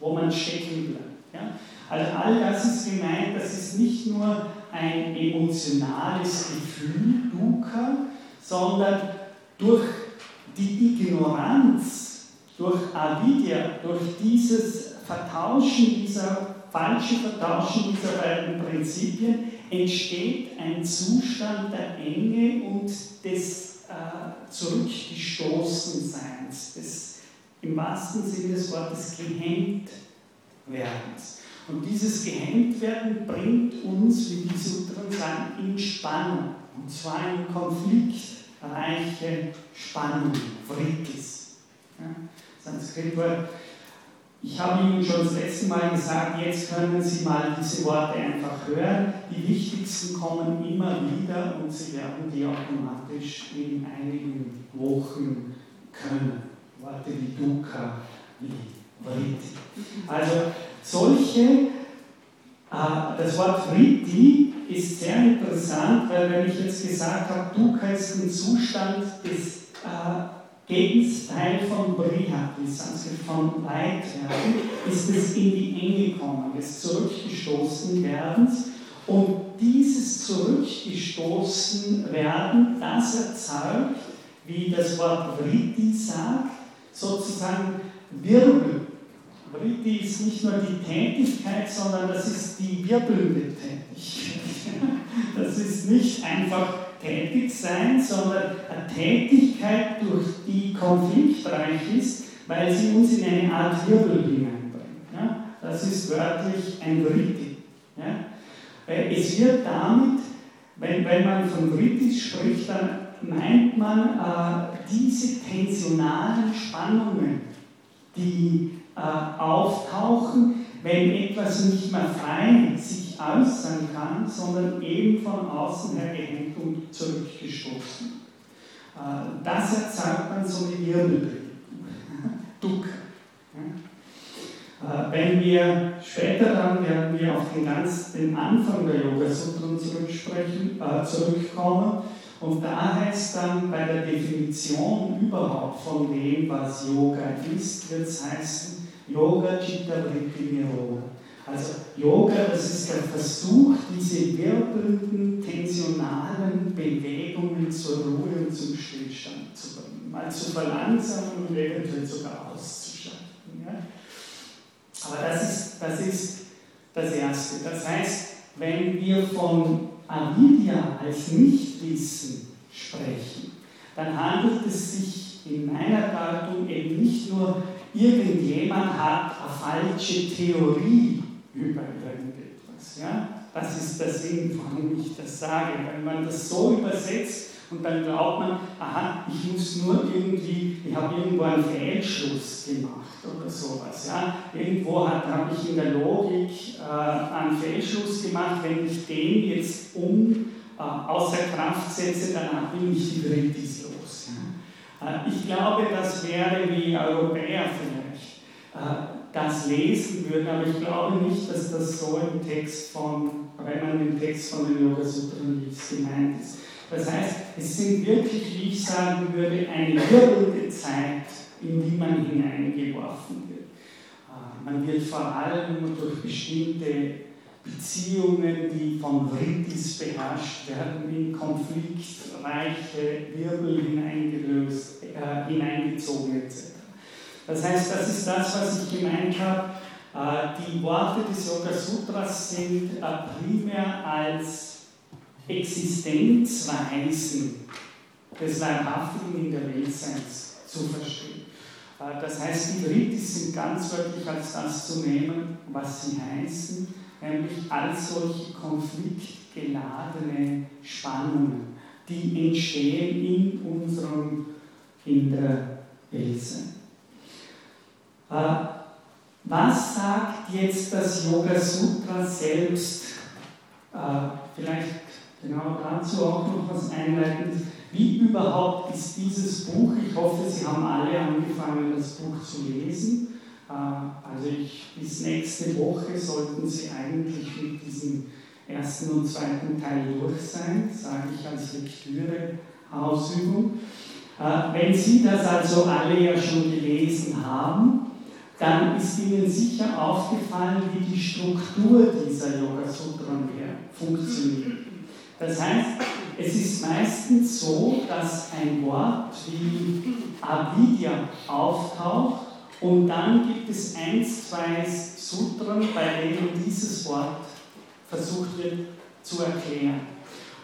wo man stecken bleibt. Ja? Also all das ist gemeint, das ist nicht nur ein emotionales Gefühl, Dukkha, sondern durch die Ignoranz, durch Avidya, durch dieses Vertauschen dieser, falsche Vertauschen dieser beiden Prinzipien entsteht ein Zustand der Enge und des äh, Zurückgestoßenseins, des im wahrsten Sinne des Wortes gehemmt werdens. Und dieses gehemmt werden bringt uns, wie die Sutren sagen, in Spannung. Und zwar in konfliktreiche Spannung, Vritis. Ja, Sanskritwort ich habe Ihnen schon das letzte Mal gesagt, jetzt können Sie mal diese Worte einfach hören. Die wichtigsten kommen immer wieder und Sie werden die automatisch in einigen Wochen können. Worte wie Dukkha, wie Vritti. Also solche, äh, das Wort Vritti ist sehr interessant, weil wenn ich jetzt gesagt habe, du kannst den Zustand des Gegenteil von Brihati, Sanskrit von weit werden, ist es in die Enge kommen, des zurückgestoßen werdens. Und dieses zurückgestoßen werden, das erzeugt, wie das Wort Vritti sagt, sozusagen Wirbel. Vritti ist nicht nur die Tätigkeit, sondern das ist die wirbelnde Tätigkeit. Das ist nicht einfach tätig sein, sondern eine Tätigkeit, durch die konfliktreich ist, weil sie uns in eine Art Wirbel hineinbringt. Ja? Das ist wörtlich ein Vritti. Ja? Es wird damit, wenn, wenn man von Vritti spricht, dann meint man äh, diese tensionalen Spannungen, die äh, auftauchen, wenn etwas nicht mehr frei sich äußern kann, sondern eben von außen her gehängt und zurückgestoßen. Äh, das erzeugt man so eine Wirbelbewegung. Duck. Äh, wenn wir später dann werden wir auf den ganz den Anfang der Yoga Sutren äh, zurückkommen und da heißt dann bei der Definition überhaupt von dem, was Yoga ist, wird es heißen Yoga Chitta Vritti Niroda. Also Yoga, das ist der Versuch, diese wirbelnden, tensionalen Bewegungen zur Ruhe und zum Stillstand zu bringen. Mal zu verlangsamen und eventuell sogar auszuschalten. Ja? Aber das ist, das ist das Erste. Das heißt, wenn wir von Avidya als Nichtwissen sprechen, dann handelt es sich in meiner Deutung eben nicht nur, irgendjemand hat eine falsche Theorie über irgendetwas. Ja? Das ist der Sinn, warum ich das sage. Wenn man das so übersetzt und dann glaubt man, aha, ich muss nur irgendwie, ich habe irgendwo einen Fehlschluss gemacht oder sowas. Ja? Irgendwo habe ich in der Logik äh, einen Fehlschluss gemacht, wenn ich den jetzt um äh, außer Kraft setze, danach bin ich die los. Ja? Äh, ich glaube, das wäre wie Europäer vielleicht äh, das lesen würden, aber ich glaube nicht, dass das so im Text von, wenn man den Text von den Yoga Sutren liest, gemeint ist. Das heißt, es sind wirklich, wie ich sagen würde, eine wirbelnde Zeit, in die man hineingeworfen wird. Äh, man wird vor allem durch bestimmte Beziehungen, die von Vritis beherrscht werden, in konfliktreiche Wirbel hineingelöst, äh, hineingezogen etc. Das heißt, das ist das, was ich gemeint habe. Äh, die Worte des Yoga Sutras sind äh, primär als Existenzweisen des Leibhaftigen in der Weltseins zu verstehen. Äh, das heißt, die Vritis sind ganz wörtlich als das zu nehmen, was sie heißen, nämlich als solche konfliktgeladene Spannungen, die entstehen in unserem, in der Weltsein. Äh, was sagt jetzt das Yoga Sutra selbst? Vielleicht genau dazu auch noch was einleitendes. Wie überhaupt ist dieses Buch? Ich hoffe, Sie haben alle angefangen, das Buch zu lesen. Äh, also ich, bis nächste Woche sollten Sie eigentlich mit diesem ersten und zweiten Teil durch sein, sage ich als Lektüre-Ausübung. Äh, wenn Sie das also alle ja schon gelesen haben, dann ist Ihnen sicher aufgefallen, wie die Struktur dieser Yoga Sutran funktioniert. Das heißt, es ist meistens so, dass ein Wort wie Avidya auftaucht und dann gibt es eins, zwei Sutren, bei denen dieses Wort versucht wird zu erklären.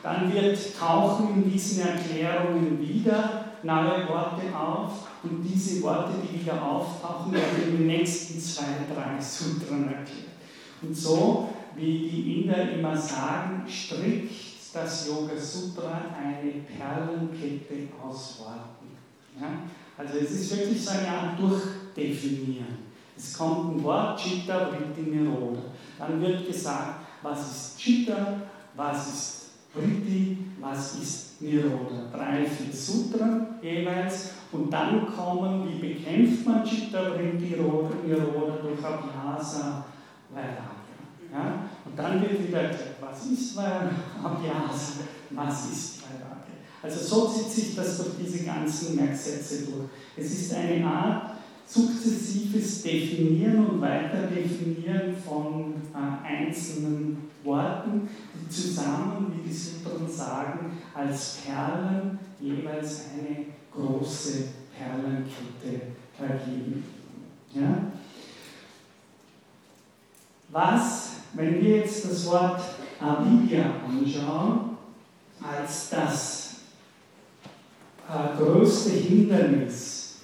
Dann wird tauchen in diesen Erklärungen wieder neue Worte auf und diese Worte, die wieder auftauchen, werden in den nächsten zwei, drei Sutren erklärt. Und so, wie die Inder immer sagen, strickt das Yoga Sutra eine Perlenkette aus Worten. Ja? Also es ist wirklich so eine Art Durchdefinieren. Es kommt ein Wort, Chitta, Vritti, Niroda. Dann wird gesagt, was ist Chitta, was ist Vritti, was ist Niroda. Drei, vier Sutren jeweils. Und dann kommen, wie bekämpft man Chitta, Vritti, Niroda durch Abhyasa, Vairagya. Ja? Und dann wird wieder erklärt, was ist Abhyasa, was ist Vairagya. Also so zieht sich das durch diese ganzen Merksätze durch. Es ist eine Art sukzessives Definieren und Weiterdefinieren von äh, einzelnen Worten, die zusammen, wie die Sutren sagen, als Perlen jeweils eine große Perlenkette ergeben. Ja? Was, wenn wir jetzt das Wort Avidya anschauen, als das äh, größte Hindernis,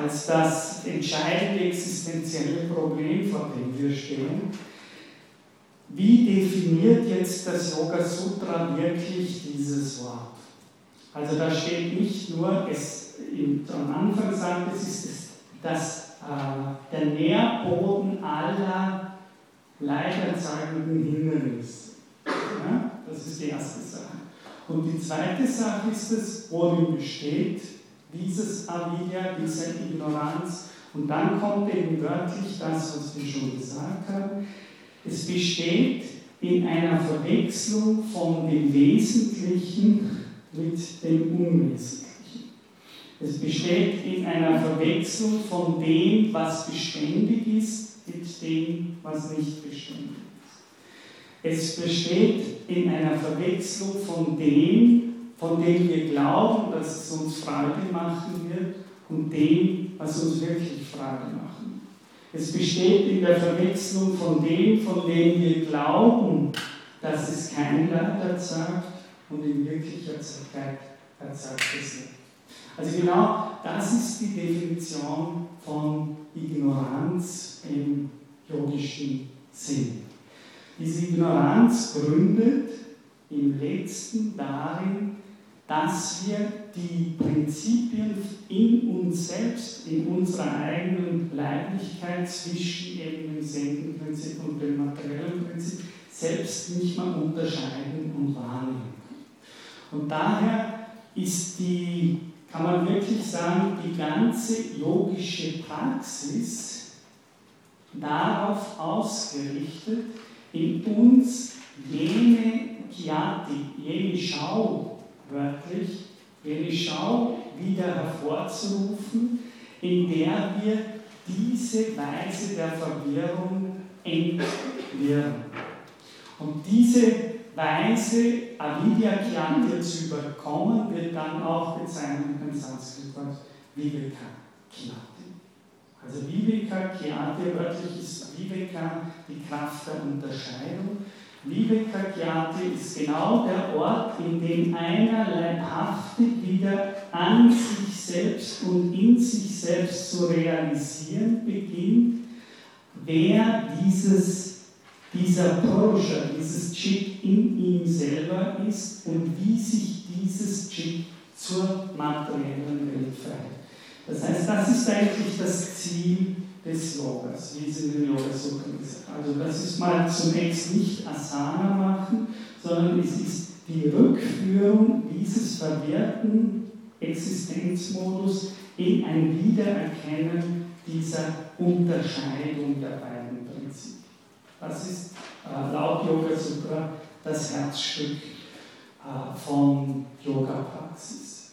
als das entscheidende existenzielle Problem, vor dem wir stehen, wie definiert jetzt das Yoga Sutra wirklich dieses Wort? Also da steht nicht nur, es, am Anfang sagt es, ist das, äh, der Nährboden aller leiderzeugenden Hindernisse. Ja? Das ist die erste Sache. Und die zweite Sache ist es, worin besteht dieses Avidya, diese Ignoranz. Und dann kommt eben wörtlich das, was wir schon gesagt haben. Es besteht in einer Verwechslung von dem Wesentlichen mit dem Unwesentlichen. Es besteht in einer Verwechslung von dem, was beständig ist, mit dem, was nicht beständig ist. Es besteht in einer Verwechslung von dem, von dem wir glauben, dass es uns Freude machen wird, und dem, was uns wirklich Freude machen. Es besteht in der Verwechslung von dem, von dem wir glauben, dass es kein Leid erzeugt, und in wirklicher Zeit erzeugt es nicht. Also genau das ist die Definition von Ignoranz im yogischen Sinn. Diese Ignoranz gründet im letzten darin, dass wir die Prinzipien in uns selbst, in unserer eigenen Leiblichkeit zwischen eben dem Senkenprinzip und dem materiellen Prinzip selbst nicht mehr unterscheiden und wahrnehmen. Und daher ist die, kann man wirklich sagen, die ganze yogische Praxis darauf ausgerichtet, in uns jene Kyati, jene Schau, wörtlich, jene Schau wieder hervorzurufen, in der wir diese Weise der Verwirrung entwirren. Und diese Weise, Avidya Kyati zu überkommen, wird dann auch bezeichnet dem Sanskrit-Wort Viveka Kyati. Also Viveka Kyati wörtlich ist Viveka die Kraft der Unterscheidung. Viveka Kyati ist genau der Ort, in dem einer leibhaftig wieder an sich selbst und in sich selbst zu realisieren beginnt, wer dieses, dieser Purusha, dieses Chit in ihm selber ist und wie sich dieses Chit zur materiellen Welt verhält. Das heißt, das ist eigentlich das Ziel des Yogas, wie es in den Yoga Sutren gesagt Also das ist mal zunächst nicht Asana machen, sondern es ist die Rückführung dieses verwirrten Existenzmodus in ein Wiedererkennen dieser Unterscheidung der beiden. Das ist äh, laut Yoga Sutra das Herzstück äh, von Yoga-Praxis.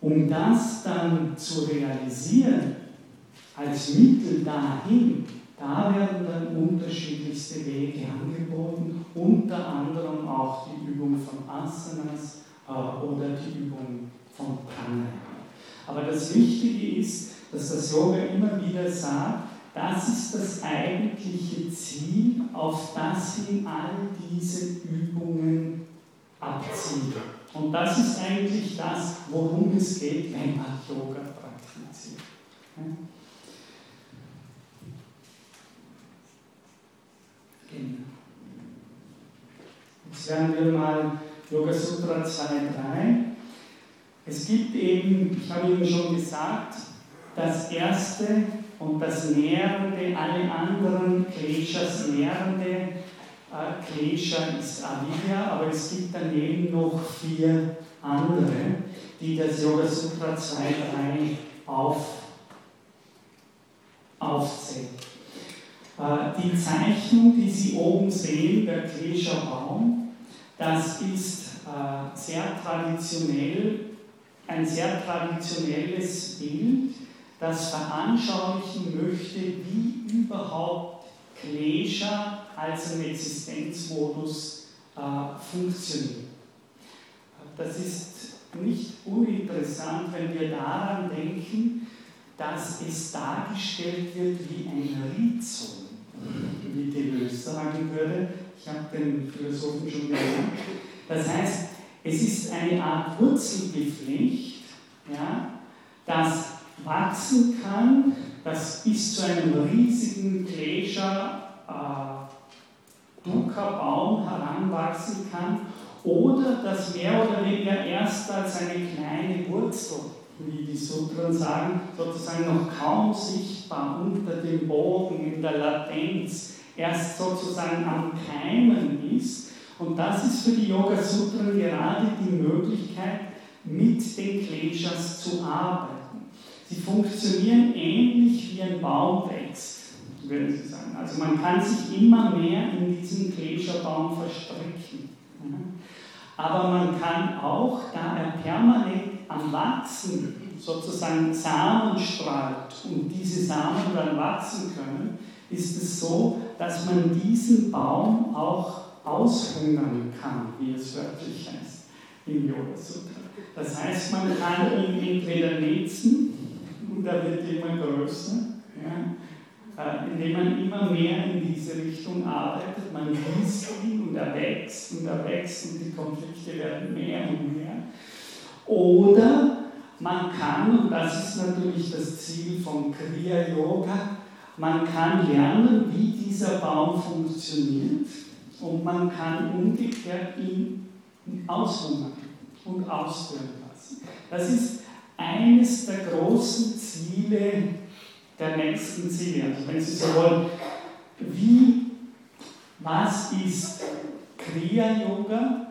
Um das dann zu realisieren, als Mittel dahin, da werden dann unterschiedlichste Wege angeboten, unter anderem auch die Übung von Asanas äh, oder die Übung von Pranayama. Aber das Wichtige ist, dass das Yoga immer wieder sagt, das ist das eigentliche Ziel, auf das hin all diese Übungen abzielen. Und das ist eigentlich das, worum es geht, wenn man Yoga praktiziert. Genau. Jetzt werden wir mal Yoga Sutra 2.3. Es gibt eben, ich habe Ihnen schon gesagt, das erste und das Nährende, alle anderen Kleshas Nährende Klesha ist Avidya, aber es gibt daneben noch vier andere, die das Yoga Sutra 2.3 auf, aufzählt. Äh, die Zeichnung, die Sie oben sehen, der Klescher Baum, das ist äh, sehr traditionell, ein sehr traditionelles Bild, das veranschaulichen möchte, wie überhaupt Klescher als ein Existenzmodus äh, funktioniert. Das ist nicht uninteressant, wenn wir daran denken, dass es dargestellt wird wie ein Rhizom, wie Deleuze sagen würde. Ich habe den Philosophen schon gesagt. Das heißt, es ist eine Art Wurzelgeflecht, ja, das wachsen kann, das bis zu einem riesigen Gläscher äh, Dukkha-Baum heranwachsen kann oder das mehr oder weniger erst als eine kleine Wurzel, wie die Sutren sagen, sozusagen noch kaum sichtbar unter dem Boden, in der Latenz, erst sozusagen am Keimen ist. Und das ist für die Yoga-Sutren gerade die Möglichkeit, mit den Kleshas zu arbeiten. Sie funktionieren ähnlich wie ein Baum wächst, würden Sie sagen. Also man kann sich immer mehr in diesen Klescherbaum verstricken. Aber man kann auch, da er permanent am Wachsen sozusagen Samen strahlt und diese Samen dann wachsen können, ist es so, dass man diesen Baum auch aushungern kann, wie es wörtlich heißt im Yoga Sutra. Das heißt, man kann ihn entweder netzen und er wird immer größer, ja, äh, indem man immer mehr in diese Richtung arbeitet. Man gießt ihn und er wächst und er wächst und die Konflikte werden mehr und mehr. Oder man kann, und das ist natürlich das Ziel von Kriya Yoga, man kann lernen, wie dieser Baum funktioniert und man kann umgekehrt ihn aushungern und ausdrücken lassen. Das ist eines der großen Ziele der nächsten Ziele. Also wenn Sie so wollen, wie, was ist Kriya-Yoga?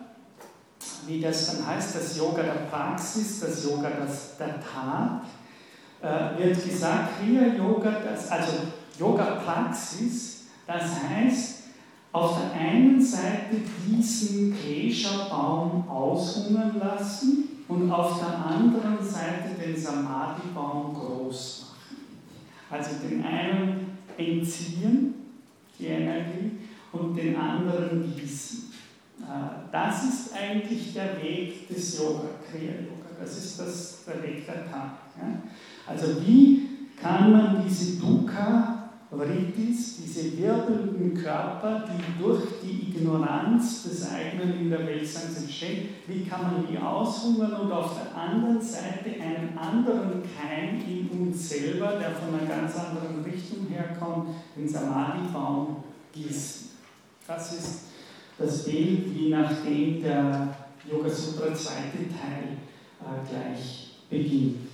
Wie das dann heißt, das Yoga der Praxis, das Yoga das, der Tat, äh, wird gesagt, Kriya-Yoga, also Yoga-Praxis, das heißt, auf der einen Seite diesen Klesha-Baum aushungern lassen und auf der anderen Seite den Samadhi-Baum groß machen. Also den einen entziehen, die Energie, und den anderen gießen. Äh, das ist eigentlich der Weg des Yoga, Kriya-Yoga. Das ist das, der Weg der Tat. Also wie kann man diese Dukkha Vritis, diese wirbelnden Körper, die durch die Ignoranz des eigenen in der Weltseins entstehen, wie kann man die aushungern und auf der anderen Seite einen anderen Keim in uns selber, der von einer ganz anderen Richtung herkommt, den Samadhi-Baum gießen. Das ist das Bild, wie nachdem der Yoga Sutra zweite Teil äh, gleich beginnt.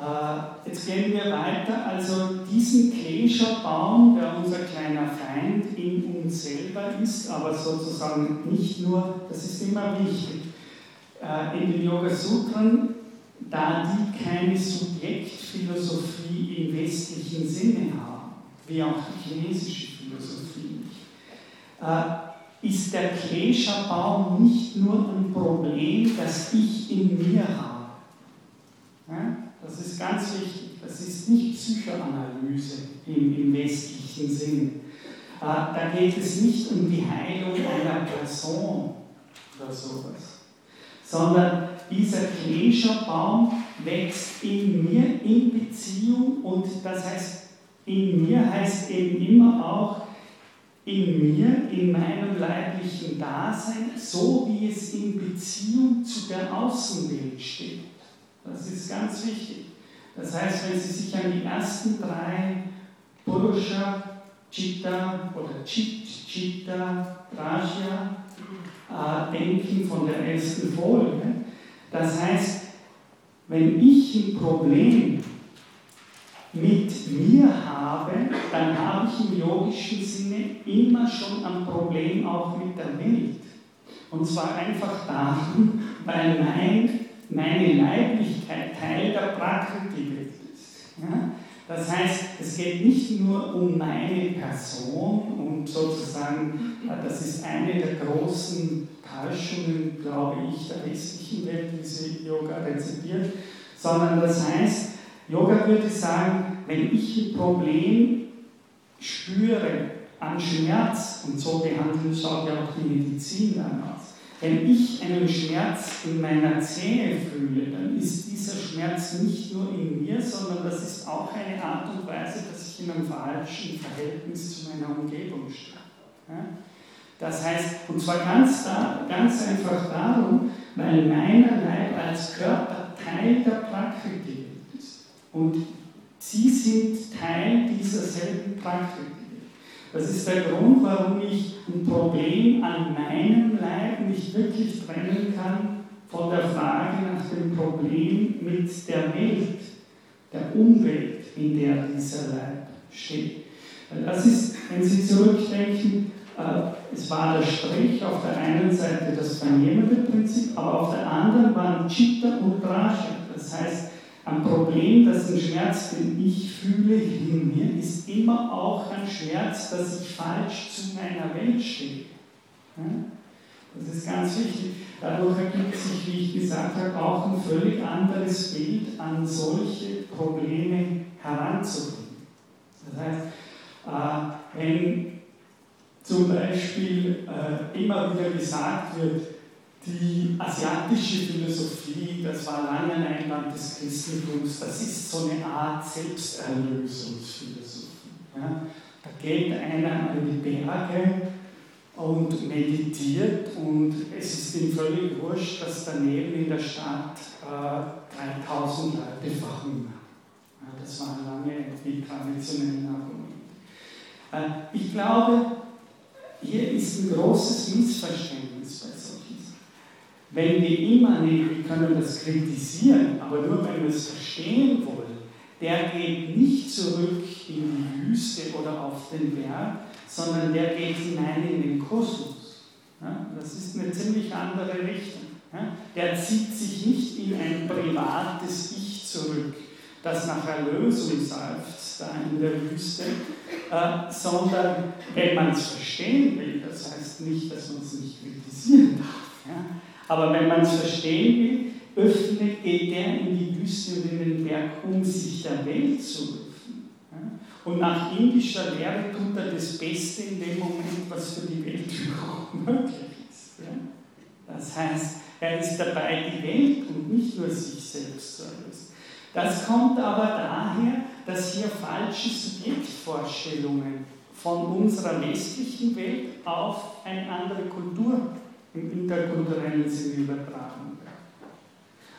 Äh, jetzt gehen wir weiter. Also diesen Kesha-Baum, der unser kleiner Feind in uns selber ist, aber sozusagen nicht nur, das ist immer wichtig. Äh, in den Yoga-Sutren, da die keine Subjektphilosophie im westlichen Sinne haben, wie auch die chinesische Philosophie nicht, äh, ist der Klesha-Baum nicht nur ein Problem, das ich in mir habe. Das ist ganz wichtig. Das ist nicht Psychoanalyse im, im westlichen Sinn. Äh, da geht es nicht um die Heilung einer Person oder sowas, sondern dieser Klescherbaum wächst in mir in Beziehung und das heißt, in mir heißt eben immer auch in mir, in meinem leiblichen Dasein, so wie es in Beziehung zu der Außenwelt steht. Das ist ganz wichtig. Das heißt, wenn Sie sich an die ersten drei Purusha, Chitta oder Chit, Chitta, Rajya äh, denken von der ersten Folge, das heißt, wenn ich ein Problem mit mir habe, dann habe ich im yogischen Sinne immer schon ein Problem auch mit der Welt. Und zwar einfach darum, weil mein meine Leiblichkeit Teil der Prakriti ist. Ja? Das heißt, es geht nicht nur um meine Person und sozusagen, äh, das ist eine der großen Täuschungen, glaube ich, der westlichen Welt, wie sie Yoga rezipiert, sondern das heißt, Yoga würde sagen, wenn ich ein Problem spüre an Schmerz, und so behandelt schaut ja auch die Medizin dann aus, wenn ich einen Schmerz in meiner Zähne fühle, dann ist dieser Schmerz nicht nur in mir, sondern das ist auch eine Art und Weise, dass ich in einem falschen Verhältnis zu meiner Umgebung stehe. Das heißt, und zwar ganz, da, ganz einfach darum, weil meiner Leib als Körper Teil der Prakriti ist. Und sie sind Teil dieser selben Prakriti. Das ist der Grund, warum ich ein Problem an meinem Leib nicht wirklich trennen kann von der Frage nach dem Problem mit der Welt, der Umwelt, in der dieser Leib steht. Das ist, wenn Sie zurückdenken, äh, es war der Strich auf der einen Seite das vernehmende Prinzip, aber auf der anderen waren Chitta und Raja. Das heißt, ein Problem, dass ein Schmerz, den ich fühle in mir, ist immer auch ein Schmerz, dass ich falsch zu meiner Welt stehe. Das ist ganz wichtig. Dadurch ergibt sich, wie ich gesagt habe, auch ein völlig anderes Bild an solche Probleme heranzubringen. Das heißt, äh, wenn zum Beispiel äh, immer wieder gesagt wird, die asiatische Philosophie, das war lange ein Einwand des Christentums, das ist so eine Art Selbsterlösungsphilosophie. Ja? Da geht einer an die Berge und meditiert und es ist ihm völlig wurscht, dass daneben in der Stadt äh, 3000 Leute verhungern. Ja, das waren lange die traditionellen Argumente. Äh, ich glaube, hier ist ein großes Missverständnis. Wenn wir immer, nee, wir können das kritisieren, aber nur wenn wir es verstehen wollen, der geht nicht zurück in die Wüste oder auf den Berg, sondern der geht hinein in den Kosmos. Ja, das ist eine ziemlich andere Richtung. Ja, der zieht sich nicht in ein privates Ich zurück, das nach Erlösung seufzt da in der Wüste, äh, sondern wenn man es verstehen will, das heißt nicht, dass man es nicht kritisieren darf, aber wenn man es verstehen will, öffnet, geht er in die Wüste und in den Berg, um sich der Welt zu öffnen. Und nach indischer Lehre tut er das Beste in dem Moment, was für die Welt überhaupt möglich ist. Das heißt, er ist dabei, die Welt und nicht nur sich selbst zu erlösen. Das kommt aber daher, dass hier falsche Subjektvorstellungen von unserer westlichen Welt auf eine andere Kultur im interkulturellen Sinne übertragen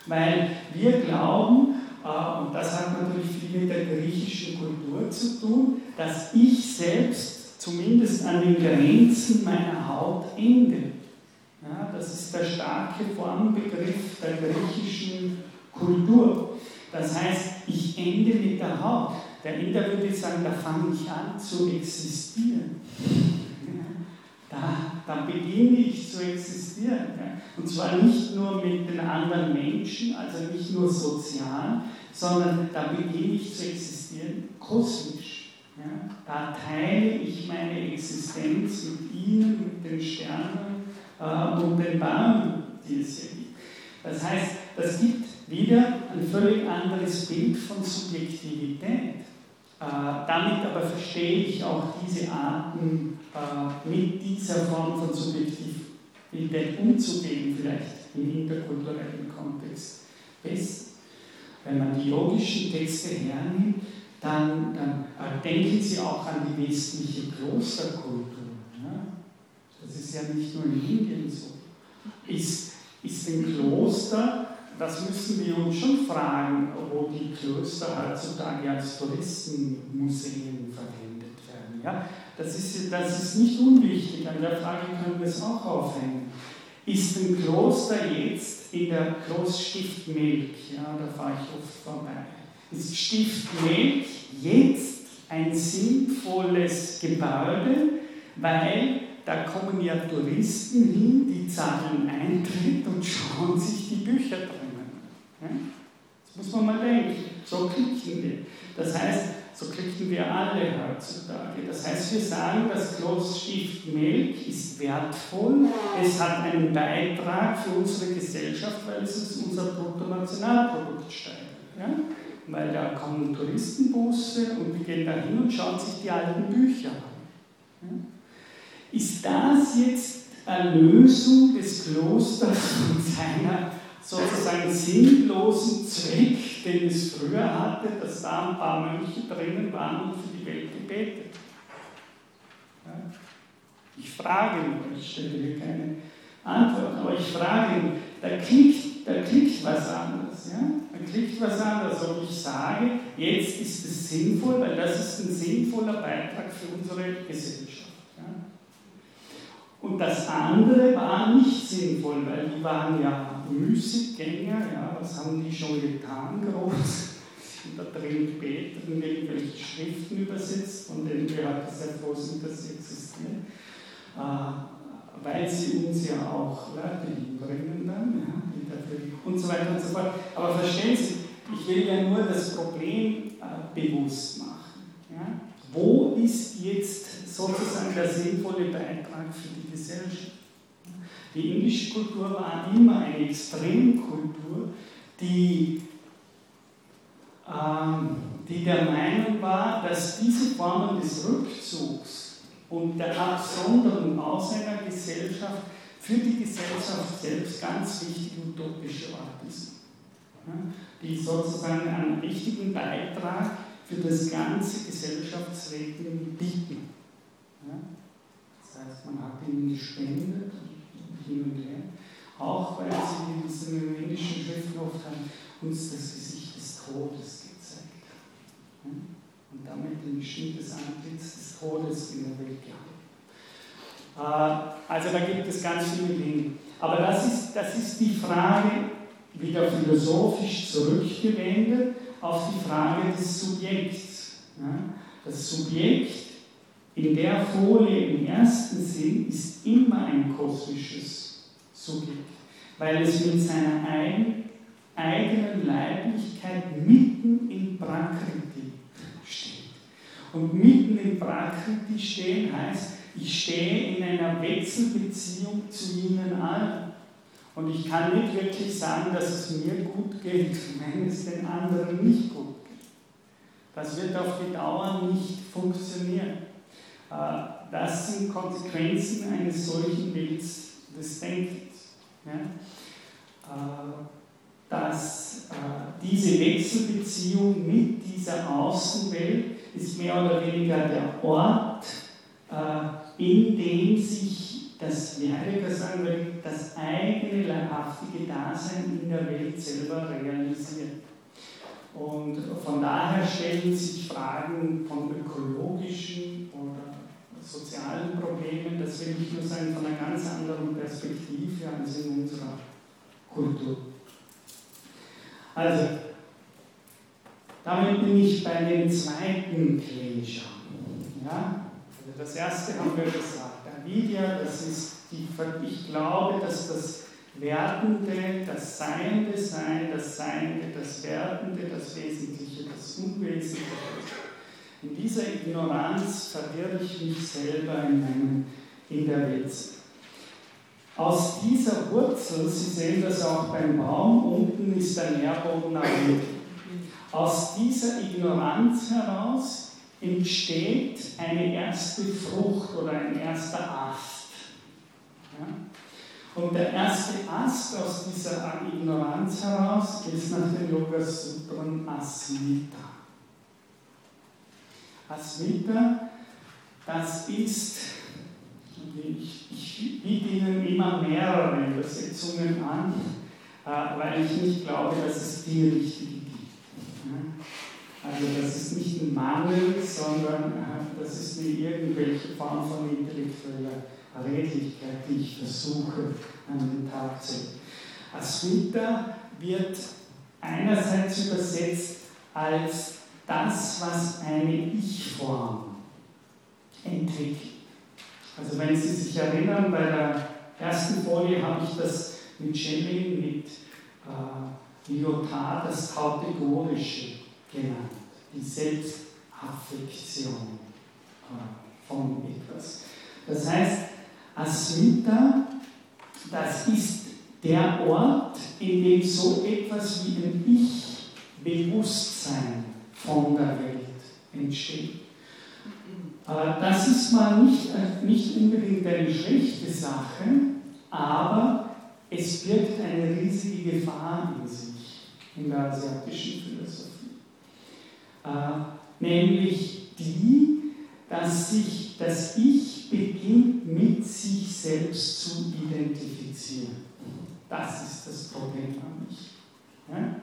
weil wir glauben, äh, und das hat natürlich viel mit der griechischen Kultur zu tun, dass ich selbst zumindest an den Grenzen meiner Haut ende. Ja, das ist der starke Formbegriff der griechischen Kultur. Das heißt, ich ende mit der Haut. Der Inder würde sagen, da fange ich an zu existieren. Da, da beginne ich zu existieren. Und zwar nicht nur mit den anderen Menschen, also nicht nur sozial, sondern da beginne ich zu existieren kosmisch. Da teile ich meine Existenz mit Ihnen, mit den Sternen äh, und den Bäumen, die es hier gibt. Das heißt, das gibt wieder ein völlig anderes Bild von Subjektivität. Äh, damit aber verstehe ich auch diese Arten, äh, mit dieser Form von Subjektivität umzugehen, vielleicht im interkulturellen Kontext besser. Wenn man die yogischen Texte hernimmt, dann, dann äh, denken Sie auch an die westliche Klosterkultur. Ja? Das ist ja nicht nur in Indien so. Ist, ist ein Kloster das müssen wir uns schon fragen, wo die Klöster heutzutage als Touristenmuseen verwendet werden. Ja? Das, ist, das ist nicht unwichtig, an der Frage können wir es auch aufhängen. Ist ein Kloster jetzt in der Kloßstift Melk, ja, da fahre ich oft vorbei, ist Stift Melk jetzt ein sinnvolles Gebäude, weil da kommen ja Touristen hin, die zahlen Eintritt und schauen sich die Bücher drinnen. Das muss man mal denken. So klicken wir. Das heißt, so klicken wir alle heutzutage. Das heißt, wir sagen, das Kloßstift Melk ist wertvoll, es hat einen Beitrag für unsere Gesellschaft, weil es unser Bruttonationalprodukt steigert. Ja? Weil da kommen Touristenbusse und wir gehen da hin und schauen sich die alten Bücher an. Ja? Ist das jetzt eine Lösung des Klosters von seiner sozusagen sinnlosen Zweck, den es früher hatte, dass da ein paar Mönche drinnen waren und für die Welt gebetet. Ja? Ich frage nur, ich stelle hier keine Antwort, aber ich frage ihn, da klickt, da klickt was anderes. Ja? Da klickt was anderes, ob ich sage, jetzt ist es sinnvoll, weil das ist ein sinnvoller Beitrag für unsere Gesellschaft. Und das andere war nicht sinnvoll, weil die waren ja Müßiggänger, ja, was haben die schon getan groß? Und da drin gebetet und irgendwelche Schriften übersetzt, von denen wir heute sehr froh sind, dass sie existieren, äh, weil sie uns ja auch Leute hinbringen dann, ja, und so weiter und so fort. Aber verstehen Sie, ich will ja nur das Problem äh, bewusst machen. Ja? Wo ist jetzt sozusagen der sinnvolle Beitrag für die Gesellschaft? Die indische Kultur war immer eine Extremkultur, die, ähm, die der Meinung war, dass diese Formen des Rückzugs und der Absonderung aus einer Gesellschaft für die Gesellschaft selbst ganz wichtig utopische Art ist. Die sozusagen einen wichtigen Beitrag für das ganze Gesellschaftsregeln bieten. Das heißt, man hat ihnen gespendet hin und. Auch weil sie in diesen indischen Schriften oft haben, uns das Gesicht des Todes gezeigt. Und damit ein bestimmtes Antlitz des Todes in der Welt gehabt. Äh, also da gibt es ganz viele Dinge. Aber das ist, das ist die Frage, wieder philosophisch zurückgewendet, auf die Frage des Subjekts. Das Subjekt in der Folie im ersten Sinn ist immer ein kosmisches Subjekt, weil es mit seiner ein, eigenen Leiblichkeit mitten in Prakriti steht. Und mitten in Prakriti stehen heißt, ich stehe in einer Wechselbeziehung zu ihnen allen. Und ich kann nicht wirklich sagen, dass es mir gut geht, wenn es den anderen nicht gut geht. Das wird auf die Dauer nicht funktionieren. Äh, das sind Konsequenzen eines solchen Bilds des Denkens. Äh, dass äh, diese Wechselbeziehung mit dieser Außenwelt ist mehr oder weniger der Ort, in dem sich das, wie Heidegger sagen würde, das eigene leibhaftige Dasein in der Welt selber realisiert. Und von daher stellen sich Fragen von ökologischen sozialen Problemen, das will ich nur sagen, von einer ganz anderen Perspektive als in unserer Kultur. Also, damit bin ich bei dem zweiten Clincher. Ja? Also das erste haben wir gesagt, Avidia, das ist die, ich glaube, dass das Wertende, das Seiende Sein, das Seiende, das Wertende, das Wesentliche, das Unwesentliche in dieser Ignoranz verwirre ich mich selber in, meinem, in der Welt. Aus dieser Wurzel, Sie sehen das auch beim Baum, unten ist der Nährboden unten. Aus dieser Ignoranz heraus entsteht eine erste Frucht oder ein erster Ast. Ja? Und der erste Ast aus dieser Ignoranz heraus ist nach den Yoga Sutran Asmita. Asmita, das ist, ich, ich biete Ihnen immer mehrere Übersetzungen an, äh, weil ich nicht glaube, dass es die richtige gibt. Also das ist nicht ein Mangel, sondern äh, das ist eine irgendwelche Form von intellektueller Redlichkeit, die ich versuche an den Tag zu legen. Asmita wird einerseits übersetzt als das, was eine Ich-Form entwickelt. Also wenn Sie sich erinnern, bei der ersten Folie habe ich das mit Schelling, mit äh, Lyotard das Kategorische genannt, die Selbsthaltung. Affektion äh, von etwas. Das heißt, Asmita, das ist der Ort, in dem so etwas wie ein Ich-Bewusstsein von der Welt entsteht. Das ist mal nicht, äh, nicht unbedingt eine schlechte Sache, aber es birgt eine riesige Gefahr in sich, in der asiatischen Philosophie. Äh, nämlich die, dass sich das Ich beginnt mit sich selbst zu identifizieren. Das ist das Problem an mich. Ja?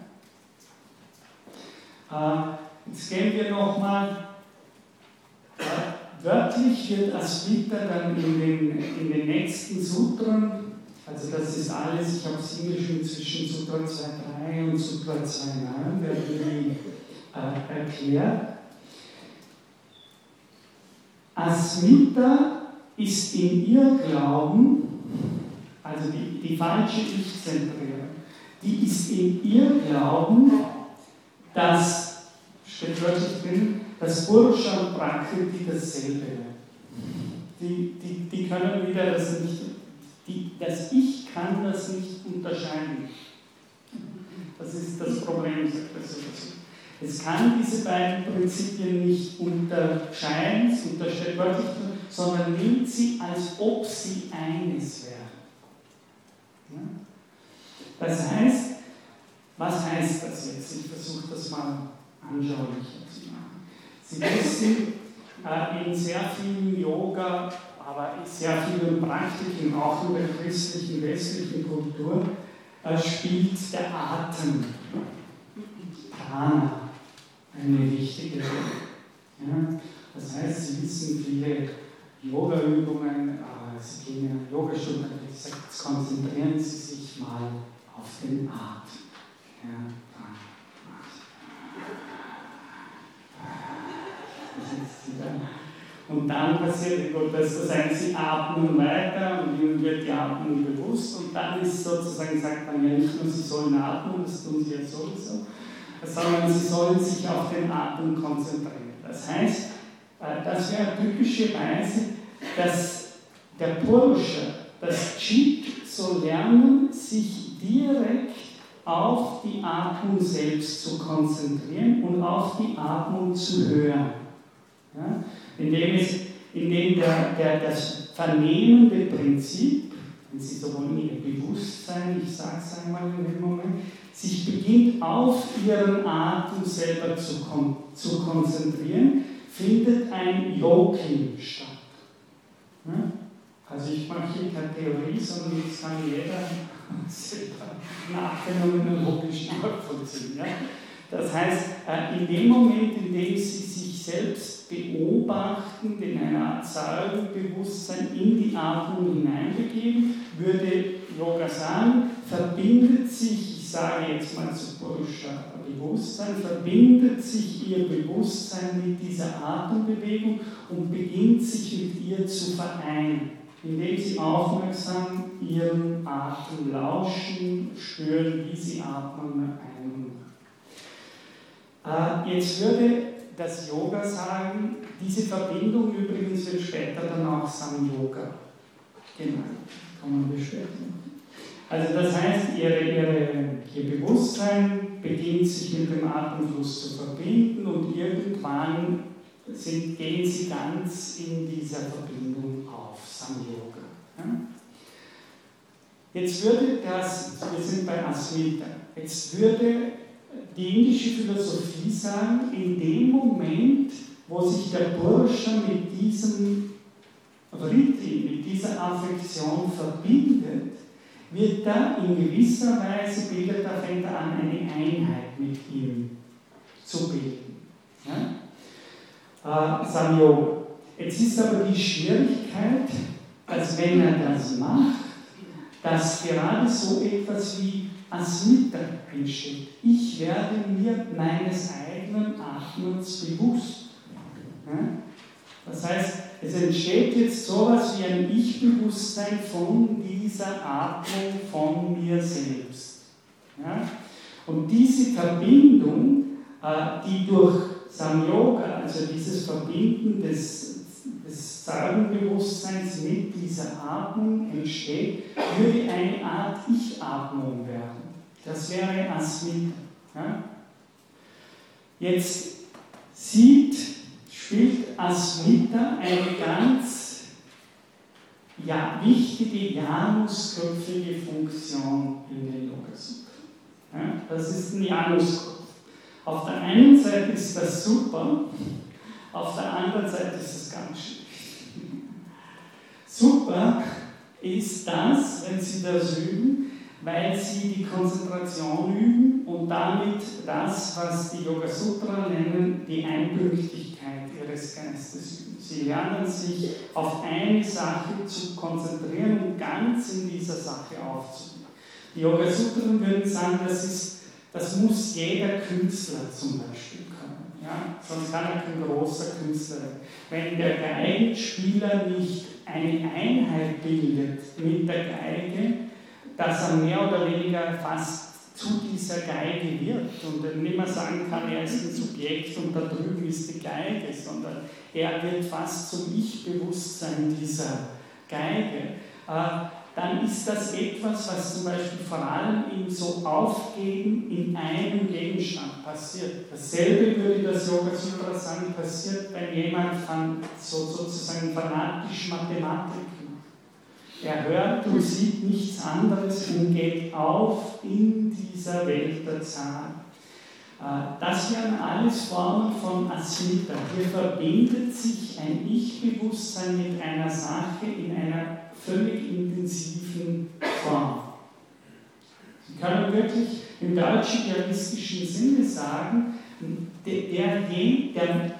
Äh, jetzt gehen wir nochmal Wörtlich wird Asmita dann in den, in den nächsten Sutren, also das ist alles, ich habe es hingeschrieben zwischen Sutra 2.3 und Sutra 2.9, werden die äh, erklärt. Asmita ist in ihr Glauben, also die, die falsche Ich-Zentrierung, die ist in ihr Glauben, dass, steht wörtlich drin, dass Purusha und Prakriti dasselbe die, die, die können wieder das nicht, die, das Ich kann das nicht unterscheiden. Das ist das Problem. Es kann diese beiden Prinzipien nicht unterscheiden, wörtlich, sondern nimmt sie, als ob sie eines wären. Das heißt, was heißt das jetzt? Ich versuche das mal anschaulicher zu machen. Sie wissen, äh, in sehr vielen Yoga, aber in sehr vielen Praktiken, auch in der christlichen westlichen Kultur, äh, spielt der Atem, Prana, eine wichtige Rolle. Ja? Das heißt, Sie wissen, viele Yoga-Übungen, äh, Sie gehen in eine Yogastunde, konzentrieren Sie sich mal auf den Atem. Ja? Und dann passiert dass das heißt, sie atmen weiter und ihnen wird die Atmung bewusst und dann ist sozusagen, sagt man ja nicht nur, sie sollen atmen, das tun sie ja sowieso, sondern sie sollen sich auf den Atem konzentrieren. Das heißt, äh, das wäre typischerweise, dass der Purusha, das Chit, so lernen, sich direkt auf die Atmung selbst zu konzentrieren und auf die Atmung zu hören. Ja? Indem, es, indem der, der, das vernehmende Prinzip, wenn Sie so wollen, Ihr Bewusstsein, ich sage es einmal in dem Moment, sich beginnt auf Ihren Atem selber zu, zu konzentrieren, findet ein Yokin statt. Ja? Also ich mache hier keine Theorie, sondern das kann jeder selber nachgenommen und logisch nachvollziehen. Ja? Das heißt, äh, in dem Moment, in dem Sie sich selbst beobachten, in einer Art Zeugenbewusstsein in die Atmung hineinbegeben, würde Yoga sagen, verbindet sich, ich sage jetzt mal zu Purusha Bewusstsein, verbindet sich Ihr Bewusstsein mit dieser Atembewegung und beginnt sich mit ihr zu vereinen, indem Sie aufmerksam Ihren Atem lauschen, spüren, wie Sie atmen ein äh, jetzt würde das Yoga sagen, diese Verbindung übrigens wird später dann auch Sam-Yoga genannt. Kommen wir später Also das heißt, ihre, ihre, ihr Bewusstsein beginnt sich mit dem Atemfluss zu verbinden und irgendwann sind, gehen sie ganz in dieser Verbindung auf, Sam-Yoga. Jetzt würde das, wir sind bei Asmita, jetzt würde die indische Philosophie sagen, in dem Moment, wo sich der Bursche mit diesem Vritti, mit dieser Affektion verbindet, wird da in gewisser Weise, bildet er, fängt er an, eine Einheit mit ihm zu bilden. Ja? Äh, Samyoga. Jetzt ist aber die Schwierigkeit, dass wenn er das macht, dass gerade so etwas wie Asmita entsteht. Ich werde mir meines eigenen Atmens bewusst. Das heißt, es entsteht jetzt sowas wie ein Ich-Bewusstsein von dieser Atmung von mir selbst. Und diese Verbindung, äh, die durch Samyoga also dieses Verbinden des, des Zeugenbewusstseins mit dieser Atmung entsteht, würde eine Art Ich-Atmung werden. Das wäre Asmita. Ja? Jetzt sieht, spielt Asmita eine ganz ja, wichtige Janusköpfige Funktion in den Yogasutren. Ja? Das ist ein Januskopf. Auf der einen Seite ist das super, auf der anderen Seite ist es ganz schlecht. Super ist das, wenn Sie das üben, weil Sie die Konzentration üben und damit das, was die Yoga Sutra nennen, die Einpünktigkeit Ihres Geistes üben. Sie lernen sich auf eine Sache zu konzentrieren und ganz in dieser Sache aufzunehmen. Die Yoga Sutra würden sagen, das, ist, das muss jeder Künstler zum Beispiel können. Ja? Sonst kann er kein großer Künstler werden. Wenn der Geigenspieler nicht eine Einheit bildet mit der Geige, dass er mehr oder weniger fast zu dieser Geige wird. Und nicht mehr sagen kann, er ist ein Subjekt und da drüben ist die Geige, sondern er wird fast zum Ich-Bewusstsein dieser Geige, äh, dann ist das etwas, was zum Beispiel vor allem im so Aufgeben in einem Gegenstand passiert. Dasselbe würde das Yoga Sutra sagen, passiert, wenn jemand so sozusagen fanatisch Mathematik er hört und sieht nichts anderes und geht auf in dieser Welt der Zahlen. Äh, das wären alles Formen von Asmita. Hier verbindet sich ein Ich-Bewusstsein mit einer Sache in einer völlig intensiven Form. Sie können wirklich im deutschen realistischen Sinne sagen, der, der,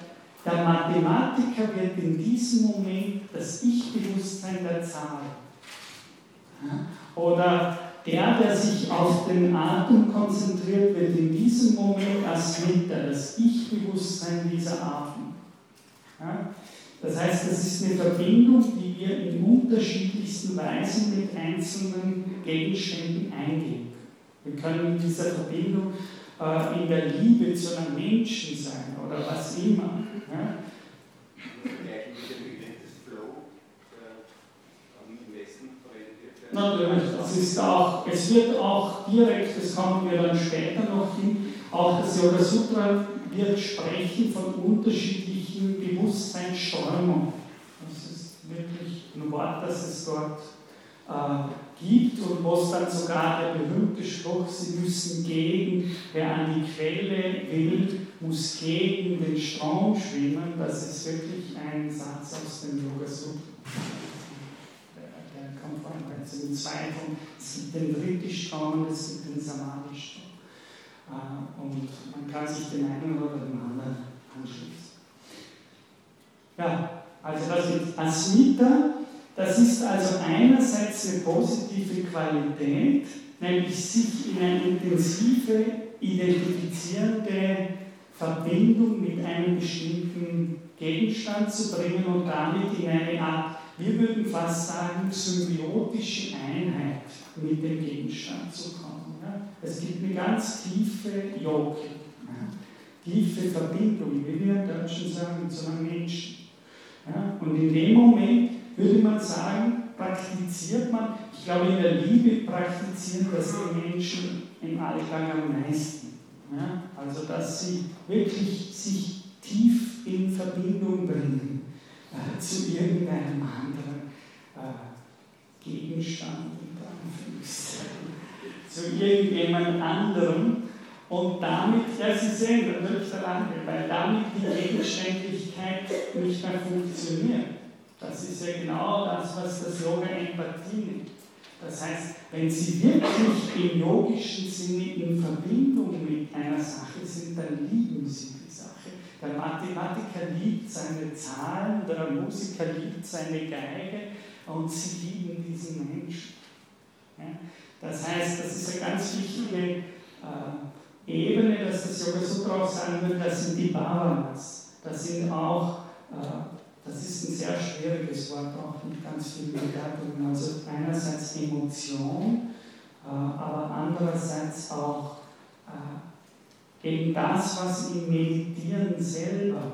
der Mathematiker wird in diesem Moment das Ich-Bewusstsein der Zahl. Oder der, der sich auf den Atem konzentriert, wird in diesem Moment als Mitter, das Ich-Bewusstsein dieser Atem. Das heißt, das ist eine Verbindung, wir in unterschiedlichsten Weisen mit einzelnen Gegenständen eingehen. Wir können in dieser Verbindung äh, in der Liebe zu einem Menschen sein oder was immer. Ja? Natürlich, das ist auch, es wird auch direkt, das kommen wir dann später noch hin, auch das Yoga Sutra wird sprechen von unterschiedlichen Bewusstseinsströmungen. Wirklich ein Wort, das es dort äh, gibt und wo es dann sogar der berühmte Spruch, Sie müssen gegen, wer an die Quelle will, muss gegen den Strom schwimmen. Das ist wirklich ein Satz aus dem Yoga Sutra kommt von es sind zwei von, es gibt den Britisch-Strom und es gibt den Samadhi-Strom. Äh, und man kann sich den einen oder den anderen anschließen. Ja, also das ist Asmita, das ist also einerseits eine positive Qualität, nämlich sich in eine intensive, identifizierende Verbindung mit einem bestimmten Gegenstand zu bringen und damit in eine Art wir würden fast sagen, symbiotische Einheit mit dem Gegenstand zu kommen. Es gibt eine ganz tiefe Yoke, ja? tiefe Verbindung, wie wir Deutschen sagen, zu einem Menschen. Ja? Und in dem Moment würde man sagen, praktiziert man, ich glaube in der Liebe praktizieren das die Menschen im Alltag am meisten. Ja? Also dass sie wirklich sich tief in Verbindung bringen äh, zu irgendeinem anderen äh, Gegenstand, zu irgendjemand anderem und damit, ja, Sie sehen, da wird verlangt, weil damit die Gegenständlichkeit nicht mehr funktioniert. Das ist ja genau das, was das Yoga Empathie nennt. Das heißt, wenn Sie wirklich im yogischen Sinne in Verbindung mit einer Sache sind, dann lieben Sie der Mathematiker liebt seine Zahlen, der Musiker liebt seine Geige und sie lieben diesen Menschen. Ja? Das heißt, das ist eine ganz wichtige äh, Ebene, dass das Yoga Sutra auch sagen würde, das sind die Bhavanas. Das sind auch, äh, das ist ein sehr schwieriges Wort, auch mit ganz vielen Bedeutungen. Also einerseits Emotion, äh, aber andererseits auch äh, eben das, was im Meditieren selber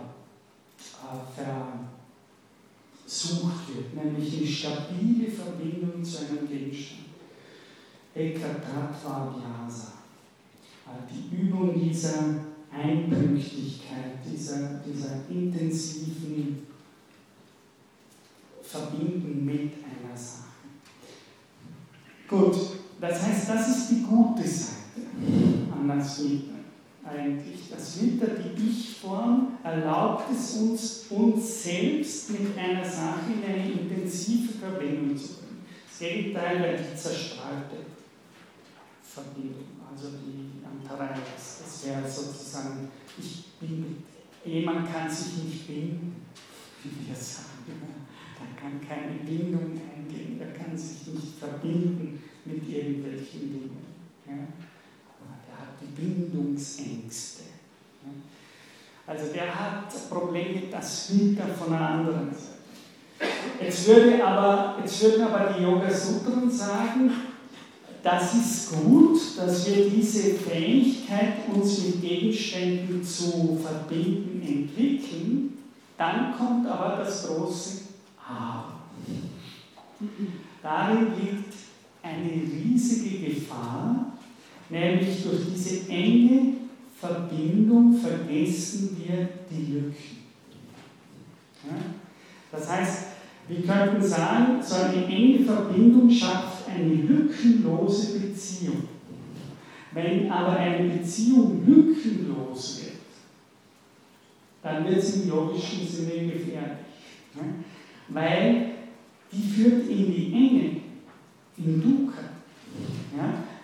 versucht wird, nämlich eine stabile Verbindung zu einem Gegenstand. Ekatatva Vyasa. Die Übung dieser Einpünktlichkeit, dieser, dieser intensiven Verbinden mit einer Sache. Gut, das heißt, das ist die gute Seite an das Vita eigentlich. Das Vita, die Ich-Form, erlaubt es uns, uns selbst mit einer Sache in eine intensive Verbindung zu bringen. Das Gegenteil wäre die zerstreute Verbindung, also die Antareas. Das wäre sozusagen, ich bin, jemand kann sich nicht binden, wie wir sagen. Er kann keine Bindung eingehen, er kann sich nicht verbinden mit irgendwelchen Dingen. Ja? Er hat die Bindungsängste. Ja? Also der hat Probleme, das hinter von einer anderen Seite. Jetzt, würde aber, jetzt würden aber die Yoga Sutren sagen, das ist gut, dass wir diese Fähigkeit, uns mit Gegenständen zu verbinden, entwickeln. Dann kommt aber das große Aber. Darin liegt eine riesige Gefahr, nämlich durch diese enge Verbindung vergessen wir die Lücken. Das heißt, wir könnten sagen, so eine enge Verbindung schafft eine lückenlose Beziehung. Wenn aber eine Beziehung lückenlos wird, dann wird es im logischen Sinne gefährlich. Weil die führt in die Enge, in Dukkha.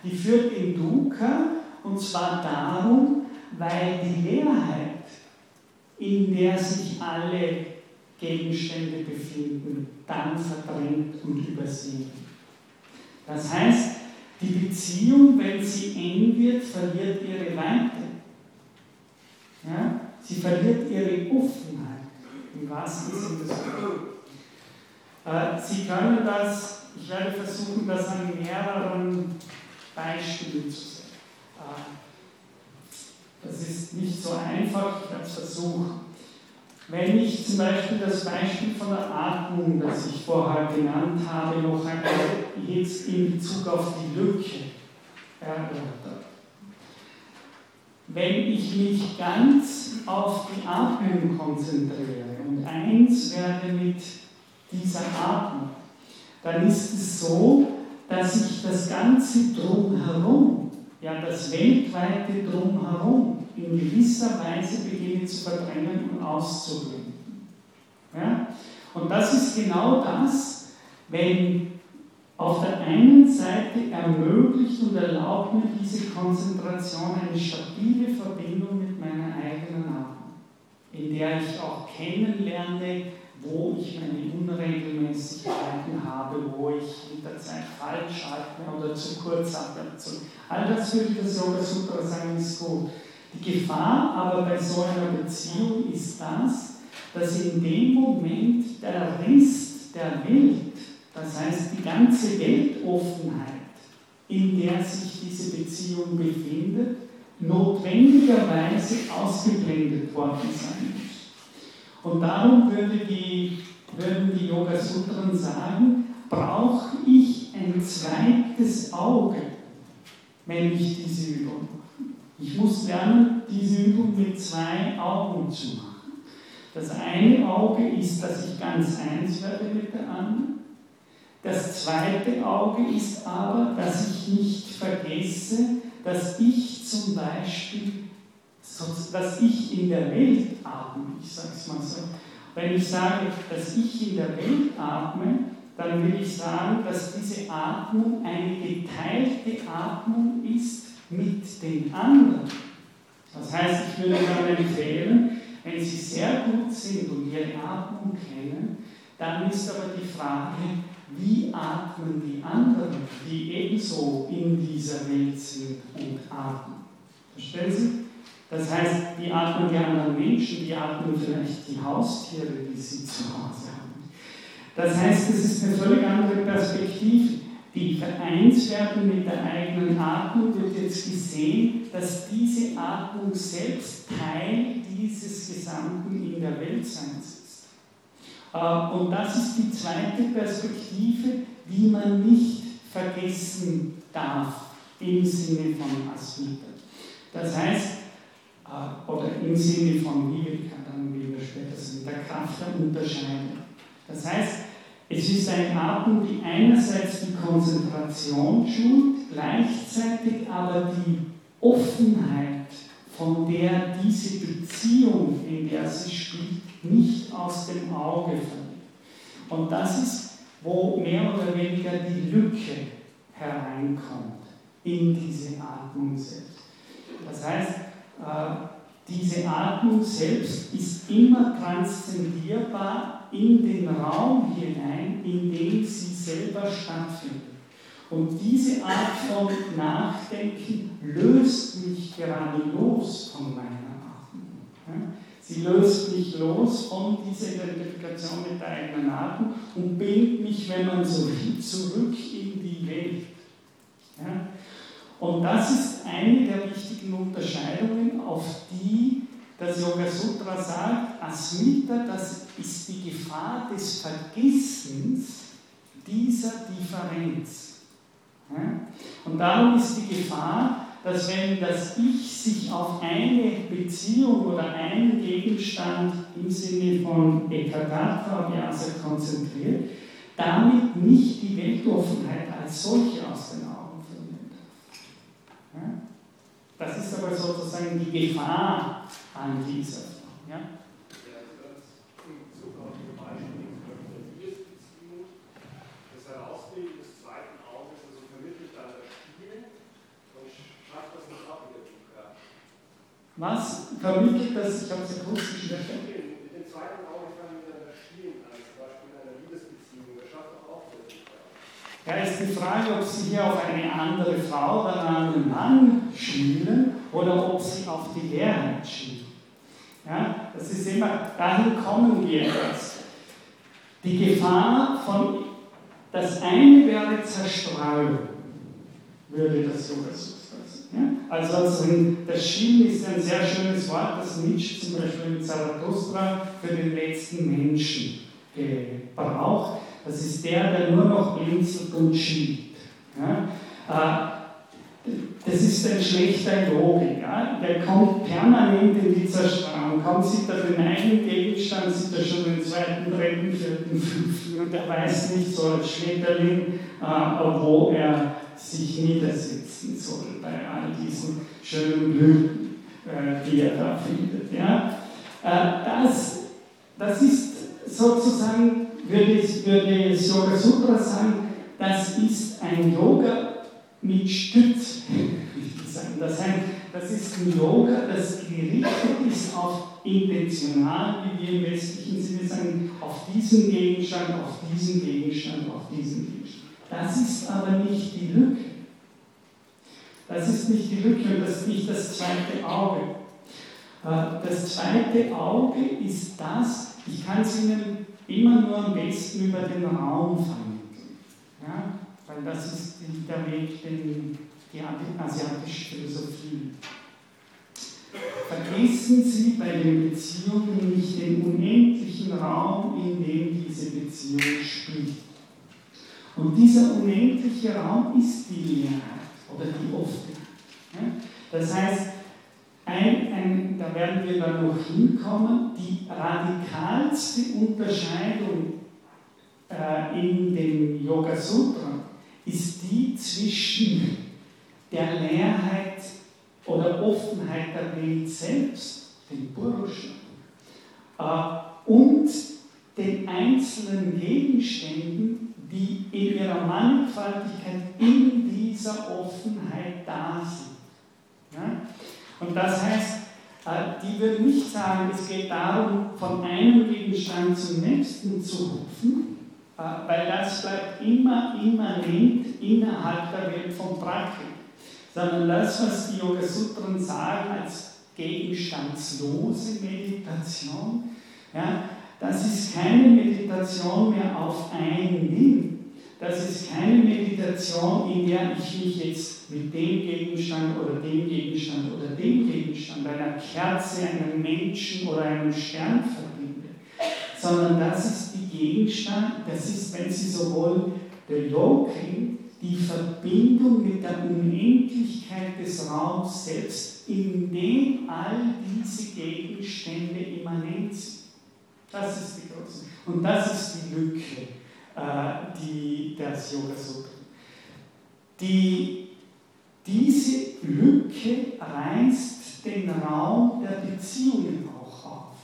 Die führt in Dukkha und zwar darum, weil die Leerheit, in der sich alle Gegenstände befinden, dann verdrängt und übersehen. Das heißt, die Beziehung, wenn sie eng wird, verliert ihre Weite. Ja? Sie verliert ihre Offenheit, im wahrsten Sinne des Wortes. Äh, sie können das, ich werde versuchen, das an mehreren Beispielen zu sehen. Äh, das ist nicht so einfach, ich werde es versuchen. Wenn ich zum Beispiel das Beispiel von der Atmung, das ich vorher genannt habe, noch einmal jetzt in Bezug auf die Lücke erörtere. Wenn ich mich ganz auf die Atmung konzentriere und eins werde mit dieser Atmung, dann ist es so, dass ich das ganze Drumherum, ja das weltweite Drumherum, in gewisser Weise beginne zu verdrängen und auszublenden. Ja? Und das ist genau das, wenn auf der einen Seite ermöglicht und erlaubt mir diese Konzentration eine stabile Verbindung mit meiner eigenen Atmung, in der ich auch kennenlerne, wo ich meine Unregelmäßigkeiten habe, wo ich mit der Zeit falsch atme oder zu kurz atme. All das würde das Yoga Sutra sagen, ist gut. Die Gefahr aber bei so einer Beziehung ist das, dass in dem Moment der Riss der Welt, das heißt die ganze Weltoffenheit, in der sich diese Beziehung befindet, notwendigerweise ausgeblendet worden sein muss. Und darum würde die, würden die Yoga Sutren sagen, brauche ich ein zweites Auge, wenn ich diese Übung mache. Ich muss lernen, diese Übung mit zwei Augen zu machen. Das eine Auge ist, dass ich ganz eins werde mit der anderen. Das zweite Auge ist aber, dass ich nicht vergesse, dass ich zum Beispiel, dass ich in der Welt atme. Ich sage es mal so. Wenn ich sage, dass ich in der Welt atme, dann will ich sagen, dass diese Atmung eine geteilte Atmung ist mit den anderen. Das heißt, ich würde dann empfehlen, wenn Sie sehr gut sind und Ihre Atmung kennen, dann ist aber die Frage, wie atmen die anderen, die ebenso in dieser Welt sind und atmen. Verstehen Sie? Das heißt, die atmen die anderen Menschen, die atmen vielleicht die Haustiere, die sie zu Hause haben. Das heißt, es ist eine völlig andere Perspektive die vereint werden mit der eigenen Atmung, wird jetzt gesehen, dass diese Atmung selbst Teil dieses gesamten in der Weltseins ist. Äh, und das ist die zweite Perspektive, die man nicht vergessen darf im Sinne von Asmita. Das heißt, äh, oder im Sinne von Viveka, dann wie wir später sind, der Kraft der Unterscheidung. Das heißt, es ist ein Atem, die einerseits die Konzentration schult, gleichzeitig aber die Offenheit, von der diese Beziehung, in der sie spielt, nicht aus dem Auge verliert. Und das ist, wo mehr oder weniger die Lücke hereinkommt in diese Atmung selbst. Das heißt, äh, diese Atmung selbst ist immer transzendierbar in den Raum hinein, in dem sie selber stattfindet. Und diese Art von Nachdenken löst mich gerade los von meiner Atmung. Sie löst mich los von dieser Identifikation mit der eigenen Atmung und bringt mich, wenn man so will, zurück in die Welt. Und das ist eine der wichtigen Unterscheidungen, auf die das Yoga Sutra sagt, Asmita, das ist die Gefahr des Vergessens dieser Differenz. Und darum ist die Gefahr, dass wenn das Ich sich auf eine Beziehung oder einen Gegenstand im Sinne von Ekadatra Vyasa konzentriert, damit nicht die Weltoffenheit als solche aus den Augen verliert. Das ist aber sozusagen die Gefahr an dieser ja? Was vermittelt das? Ich habe es akustisch nicht verstanden. Mit dem zweiten Auge kann man miteinander spielen, also zum Beispiel in einer Liebesbeziehung. Das schafft doch auch Ja, ist die Frage, ob Sie hier auf eine andere Frau oder einen anderen Mann schielen oder ob Sie auf die Leerheit schielen. Ja, das ist immer, dahin kommen wir jetzt. Die Gefahr von, das eine wäre Zerstreuung, würde das so versuchen. Ja? Also das Schielen ist ein sehr schönes Wort, das Nietzsche zum Beispiel in Zarathustra für den letzten Menschen gebraucht. Das ist der, der nur noch blinzelt und schielt. Ja? Äh, das ist ein schlechter Logik. Ja? Der kommt permanent in die Zerstreuung. Kaum sieht er den einen Gegenstand, sieht er schon den zweiten, dritten, vierten, fünften und er weiß nicht so als Schmetterling, äh, wo er sich niedersetzen soll bei all diesen schönen Blüten, äh, die er da findet. Ja? Das, das ist sozusagen, würde, würde Yoga Sutra sagen, das ist ein Yoga mit Stütz. Das heißt, das ist ein Yoga, das gerichtet ist auf intentional, wie wir im westlichen Sinne sagen, auf diesen Gegenstand, auf diesen Gegenstand, auf diesen Gegenstand. Das ist aber nicht die Lücke. Das ist nicht die Lücke und das ist nicht das zweite Auge. Äh, das zweite Auge ist das, ich kann es Ihnen immer nur am besten über den Raum vermitteln. Ja? Weil das ist der Weg, den die asiatische Philosophie. Vergessen Sie bei den Beziehungen nicht den unendlichen Raum, in dem diese Beziehung spielt. Und dieser unendliche Raum ist die Leerheit oder die Offenheit. Das heißt, ein, ein, da werden wir dann noch hinkommen, die radikalste Unterscheidung äh, in dem Yoga Sutra ist die zwischen der Leerheit oder Offenheit der Welt selbst, dem Purusha, äh, und den einzelnen Gegenständen, die in ihrer Mannigfaltigkeit in dieser Offenheit da sind. Ja? Und das heißt, äh, die würden nicht sagen, es geht darum, von einem Gegenstand zum nächsten zu hupfen, äh, weil das bleibt immer immanent innerhalb der Welt von Praktik. Sondern das, was die Yoga Sutren sagen als gegenstandslose Meditation, ja, das ist keine Meditation mehr auf ein Ding. Das ist keine Meditation, in der ich mich jetzt mit dem Gegenstand oder dem Gegenstand oder dem Gegenstand, einer Kerze, einem Menschen oder einem Stern verbinde, sondern das ist die Gegenstand, das ist, wenn Sie so wollen, der Loking, die Verbindung mit der Unendlichkeit des Raums selbst, in dem all diese Gegenstände immanent sind. Das ist die große. Und das ist die Lücke, die das Yoga Sutra. Die, diese Lücke reißt den Raum der Beziehungen auch auf.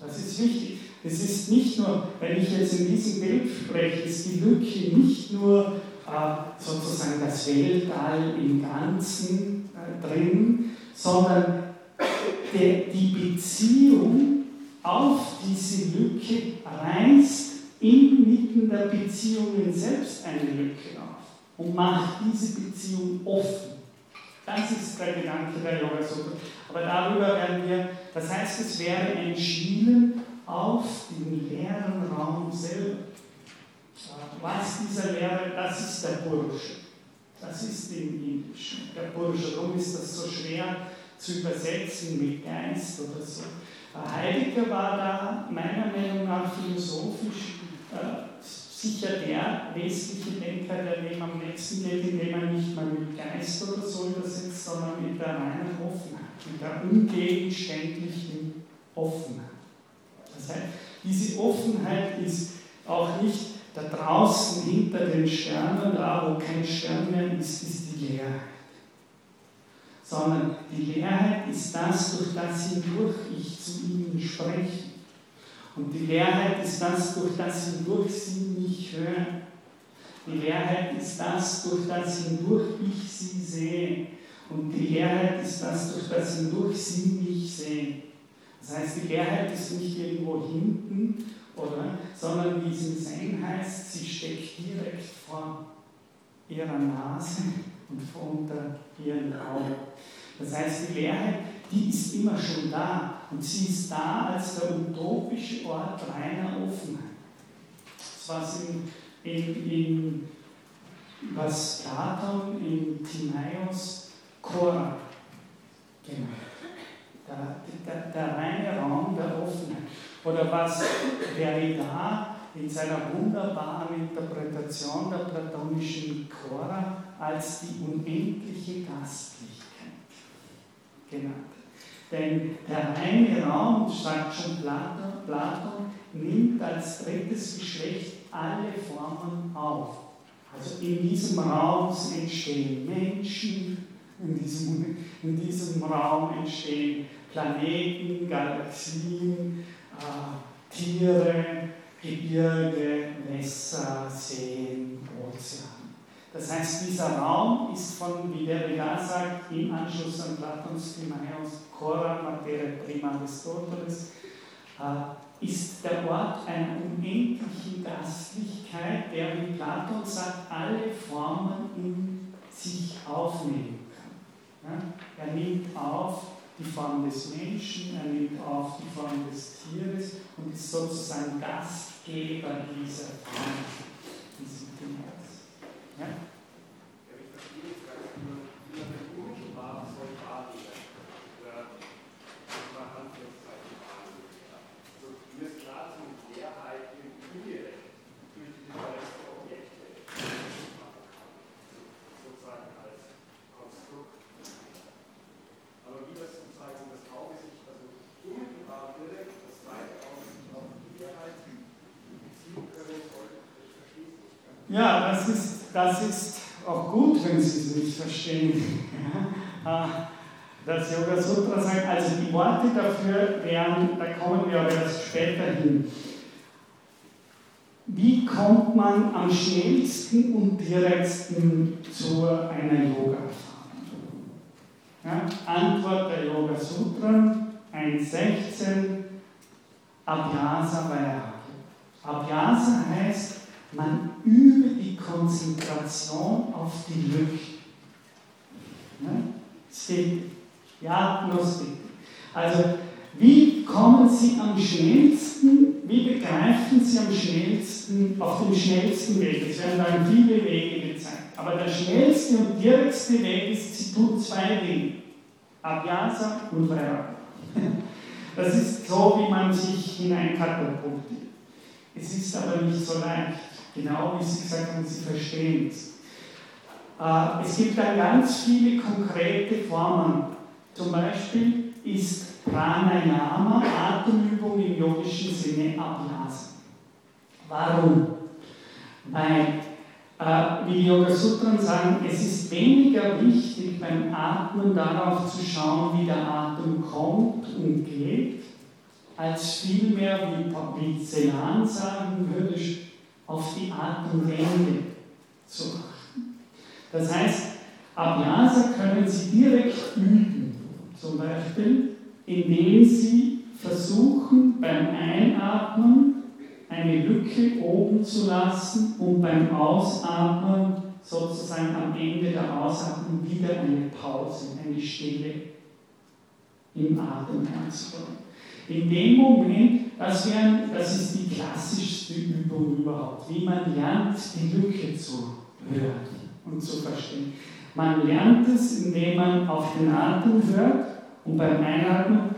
Das ist wichtig. Es ist nicht nur, wenn ich jetzt in diesem Bild spreche, ist die Lücke nicht nur äh, sozusagen das Weltall im Ganzen äh, drin, sondern der, die Beziehung auf diese Lücke reißt inmitten der Beziehungen selbst eine Lücke auf und macht diese Beziehung offen. Das ist der Gedanke der Yoga Sutra. Aber darüber werden wir, das heißt, es wäre ein Schielen auf den leeren Raum selber. Was dieser leere, das ist der Bursche. Das ist im Indischen. Der Bursche, darum ist das so schwer zu übersetzen mit Geist oder so. Heidegger war da meiner Meinung nach philosophisch äh, sicher der westliche Denker, der dem am nächsten geht, indem er nicht mal mit Geist oder so übersetzt, sondern mit der reinen Offenheit, mit der ungegenständlichen Offenheit. Das heißt, diese Offenheit ist auch nicht da draußen hinter den Sternen, da wo kein Stern mehr ist, ist die Leerheit. Sondern die Leerheit ist das, durch das hindurch ich zu ihnen spreche. Und die Leerheit ist das, durch das hindurch sie mich hören. Die Leerheit ist das, durch das hindurch ich sie sehe. Und die Leerheit ist das, durch das hindurch sie mich sehen. Das heißt, die Leerheit ist nicht irgendwo hinten, oder? sondern wie es im Zen heißt, sie steckt direkt vor ihrer Nase und vor unter ihren Augen. Das heißt, die Leerheit, die ist immer schon da und sie ist da als der utopische Ort reiner Offenheit. Das was in, in, in was Platon in Timaeus Chor genannt der, der, der reine Raum der Offenheit. Oder was Derrida in seiner wunderbaren Interpretation der platonischen Chora als die unendliche Gastlichkeit genannt. Denn der reine Raum, sagt schon Platon, Platon, nimmt als drittes Geschlecht alle Formen auf. Also in diesem Raum entstehen Menschen, in diesem, in diesem Raum entstehen Planeten, Galaxien, äh, Tiere, Gebirge, Wässer, Seen, Ozeane. Das heißt, dieser Raum ist von, wie der Derrida sagt, im Anschluss an Platons Timaeus, Cora Materia Prima Aristoteles, äh, ist der Ort einer unendlichen Gastlichkeit, der, wie Platon sagt, alle Formen in sich aufnehmen kann. Er nimmt auf die Form des Menschen, er nimmt auf die Form des Tieres und ist sozusagen Gastgeber dieser Form, Tieres. Ja? Ja, das ist, auch gut, wenn Sie es nicht verstehen. Ah, das Yoga Sutra sagt, also die Worte dafür wären, da kommen wir aber erst später hin. Wie kommt man am schnellsten und direktsten zu einer Yoga-Erfahrung? Ja, Antwort der Yoga Sutra 1.16 Abhyasa Vairagya. Abhyasa heißt man übe die Konzentration auf die Lücke. Ja, lustig. Also, wie kommen Sie am schnellsten, wie begreifen Sie am schnellsten, auf dem schnellsten Weg? Es werden dann viele Wege gezeigt. Aber der schnellste und direktste Weg ist, Sie tun zwei Dinge. Abhyasa und Vairagya. Das ist so, wie man sich hineinkatapultiert. Es ist aber nicht so leicht. Genau wie Sie gesagt haben, Sie verstehen es. Äh, es gibt dann ganz viele konkrete Formen. Zum Beispiel ist Pranayama, Atemübung im yogischen Sinne, Abhyasa. Warum? Weil, äh, wie die Yoga Sutren sagen, es ist weniger wichtig beim Atmen darauf zu schauen, wie der Atem kommt und geht, als vielmehr, wie, Celan sagen würde, auf die Atemwende zu achten. Das heißt, Abhyasa können Sie direkt üben. Zum Beispiel, indem Sie versuchen, beim Einatmen eine Lücke oben zu lassen und beim Ausatmen sozusagen am Ende der Ausatmung wieder eine Pause, eine Stille im Atem einzubauen. In dem Moment, das, wären, das ist die klassischste Übung überhaupt, wie man lernt, die Lücke zu hören und zu verstehen. Man lernt es, indem man auf den Atem hört und beim Einatmen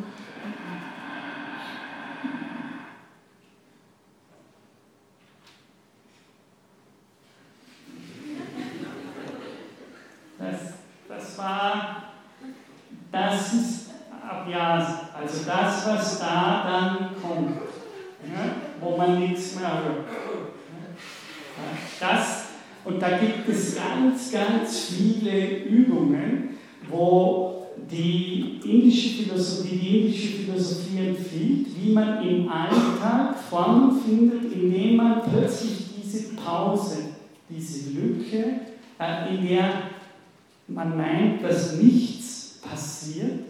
das, das war, das ist Abhyas, also das, was da dann kommt, ja, wo man nichts mehr hört. Das, und da gibt es ganz, ganz viele Übungen, wo die indische Philosophie, die indische Philosophie empfiehlt, wie man im Alltag Formen findet, indem man plötzlich diese Pause, diese Lücke, äh, in der man meint, dass nichts passiert,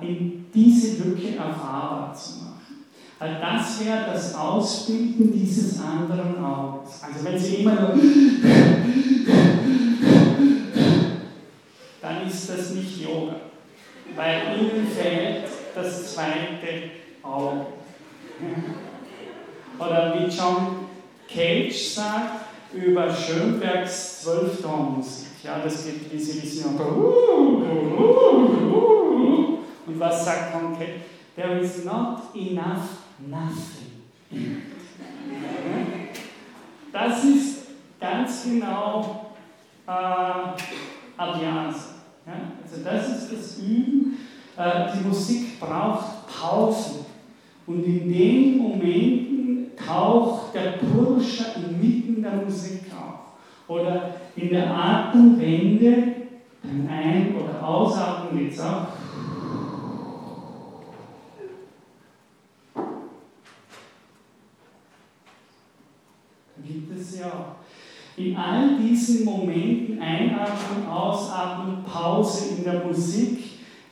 in diese Lücke erfahrbar zu machen. Also das wäre das Ausbilden dieses anderen Auges. Also wenn Sie immer nur dann ist das nicht Yoga, weil Ihnen fehlt das zweite Auge. Oder wie John Cage sagt über Schönbergs Zwölftonmusik. Ja, das geht, wie Sie wissen, was sagt Cage? There is not enough nothing. Das ist ganz genau äh, Abhyasa. Ja? Also das ist das Üben. Äh, die Musik braucht Pausen. Und in den Momenten taucht der Purscha inmitten der Musik auf. Oder in der Atemwende, beim Ein- oder Ausatmen es auch. Da gibt es ja in all diesen Momenten, Einatmen, Ausatmen, Pause in der Musik,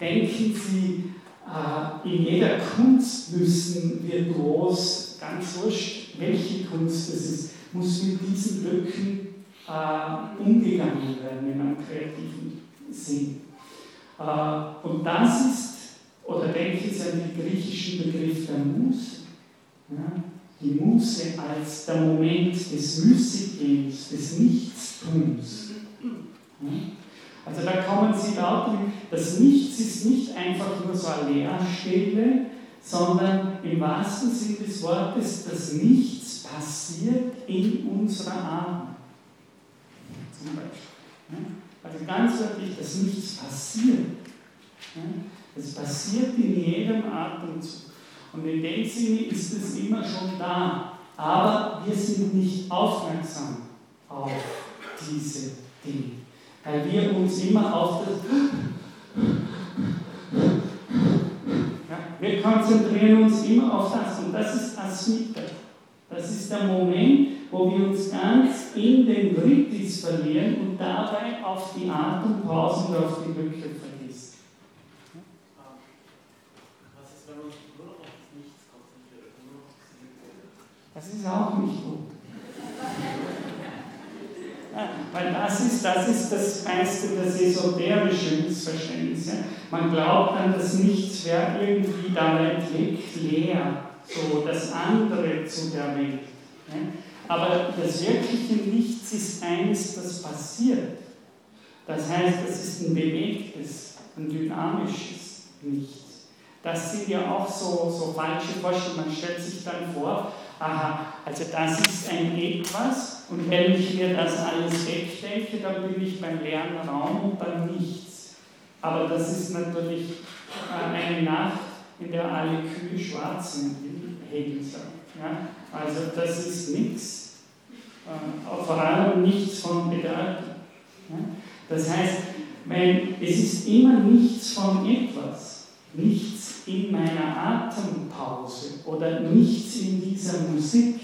denken Sie, äh, in jeder Kunst müssen virtuos, ganz wurscht, welche Kunst es ist, muss mit diesen Lücken äh, umgegangen werden in einem kreativen Sinn. Äh, und das ist, oder denken Sie an den griechischen Begriff der Muse. Die Muße als der Moment des Müßiggehens, des Nichtstuns. Also da kommen Sie dazu, das Nichts ist nicht einfach nur so eine Leerstelle, sondern im wahrsten Sinne des Wortes, das Nichts passiert in unserer Atmung. Zum Beispiel. Also ganz wirklich, das Nichts passiert. Es passiert in jedem Atemzug. Und in dem Sinne ist es immer schon da. Aber wir sind nicht aufmerksam auf diese Dinge. Weil wir uns immer auf das. Ja, wir konzentrieren uns immer auf das. Und das ist Asmita. Das ist der Moment, wo wir uns ganz in den Ritis verlieren und dabei auf die Atempause und auf die Lücke verlieren. Das ist auch nicht gut. Weil das ist, das ist das meiste, das esoterische Missverständnis. Ja. Man glaubt dann, dass nichts wäre irgendwie da liegt leer, so das andere zu der Welt. Ja. Aber das wirkliche Nichts ist eines, das passiert. Das heißt, das ist ein bewegtes, ein dynamisches Nichts. Das sind ja auch so, so falsche Vorstellungen. Man stellt sich dann vor, aha, also das ist ein Etwas und wenn ich mir das alles wegdenke, dann bin ich beim leeren Raum und beim Nichts. Aber das ist natürlich äh, eine Nacht, in der alle Kühe schwarz sind, Hegel sagt. Ja? Also das ist nichts, äh, vor allem nichts von Bedeutung. Ja? Das heißt, wenn, es ist immer nichts von etwas, nichts in meiner Atempause oder nichts in dieser Musik.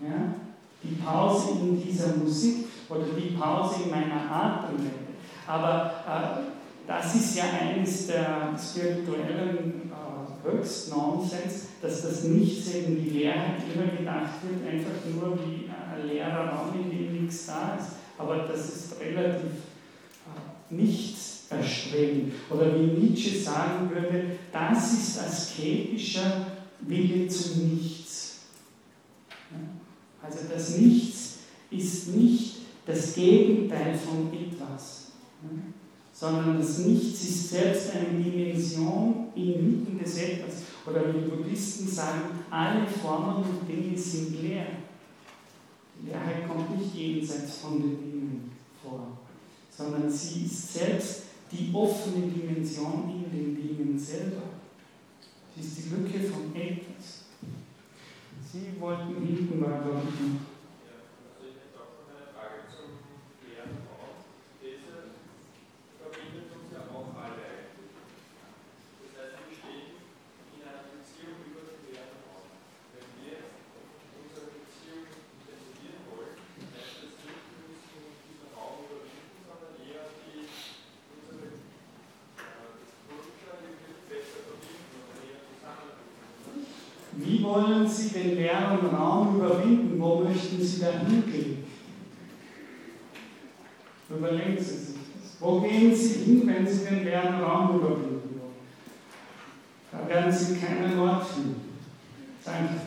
Ja? Die Pause in dieser Musik oder die Pause in meiner Atemwelle. Aber äh, das ist ja eines der spirituellen äh, Höchstnonsens, dass das Nichts eben die Leerheit immer gedacht wird, einfach nur wie ein leerer Raum, in dem nichts da ist. Aber das ist relativ äh, nichts erstreben. Oder wie Nietzsche sagen würde, das ist asketischer Wille zum Nichts. Also das Nichts ist nicht das Gegenteil von etwas, sondern das Nichts ist selbst eine Dimension inmitten des Etwas. Oder wie Buddhisten sagen, alle Formen und Dinge sind leer. Die Leerheit kommt nicht jenseits von den Dingen vor, sondern sie ist selbst die offene Dimension in den Dingen selber. Sie ist die Lücke von etwas. Sie wollten hinten mal, glaube ich, wollen Sie den leeren Raum überwinden? Wo möchten Sie da hingehen? Überlegen Sie sich das. Wo gehen Sie hin, wenn Sie den leeren Raum überwinden wollen? Da werden Sie keinen Ort finden. Danke.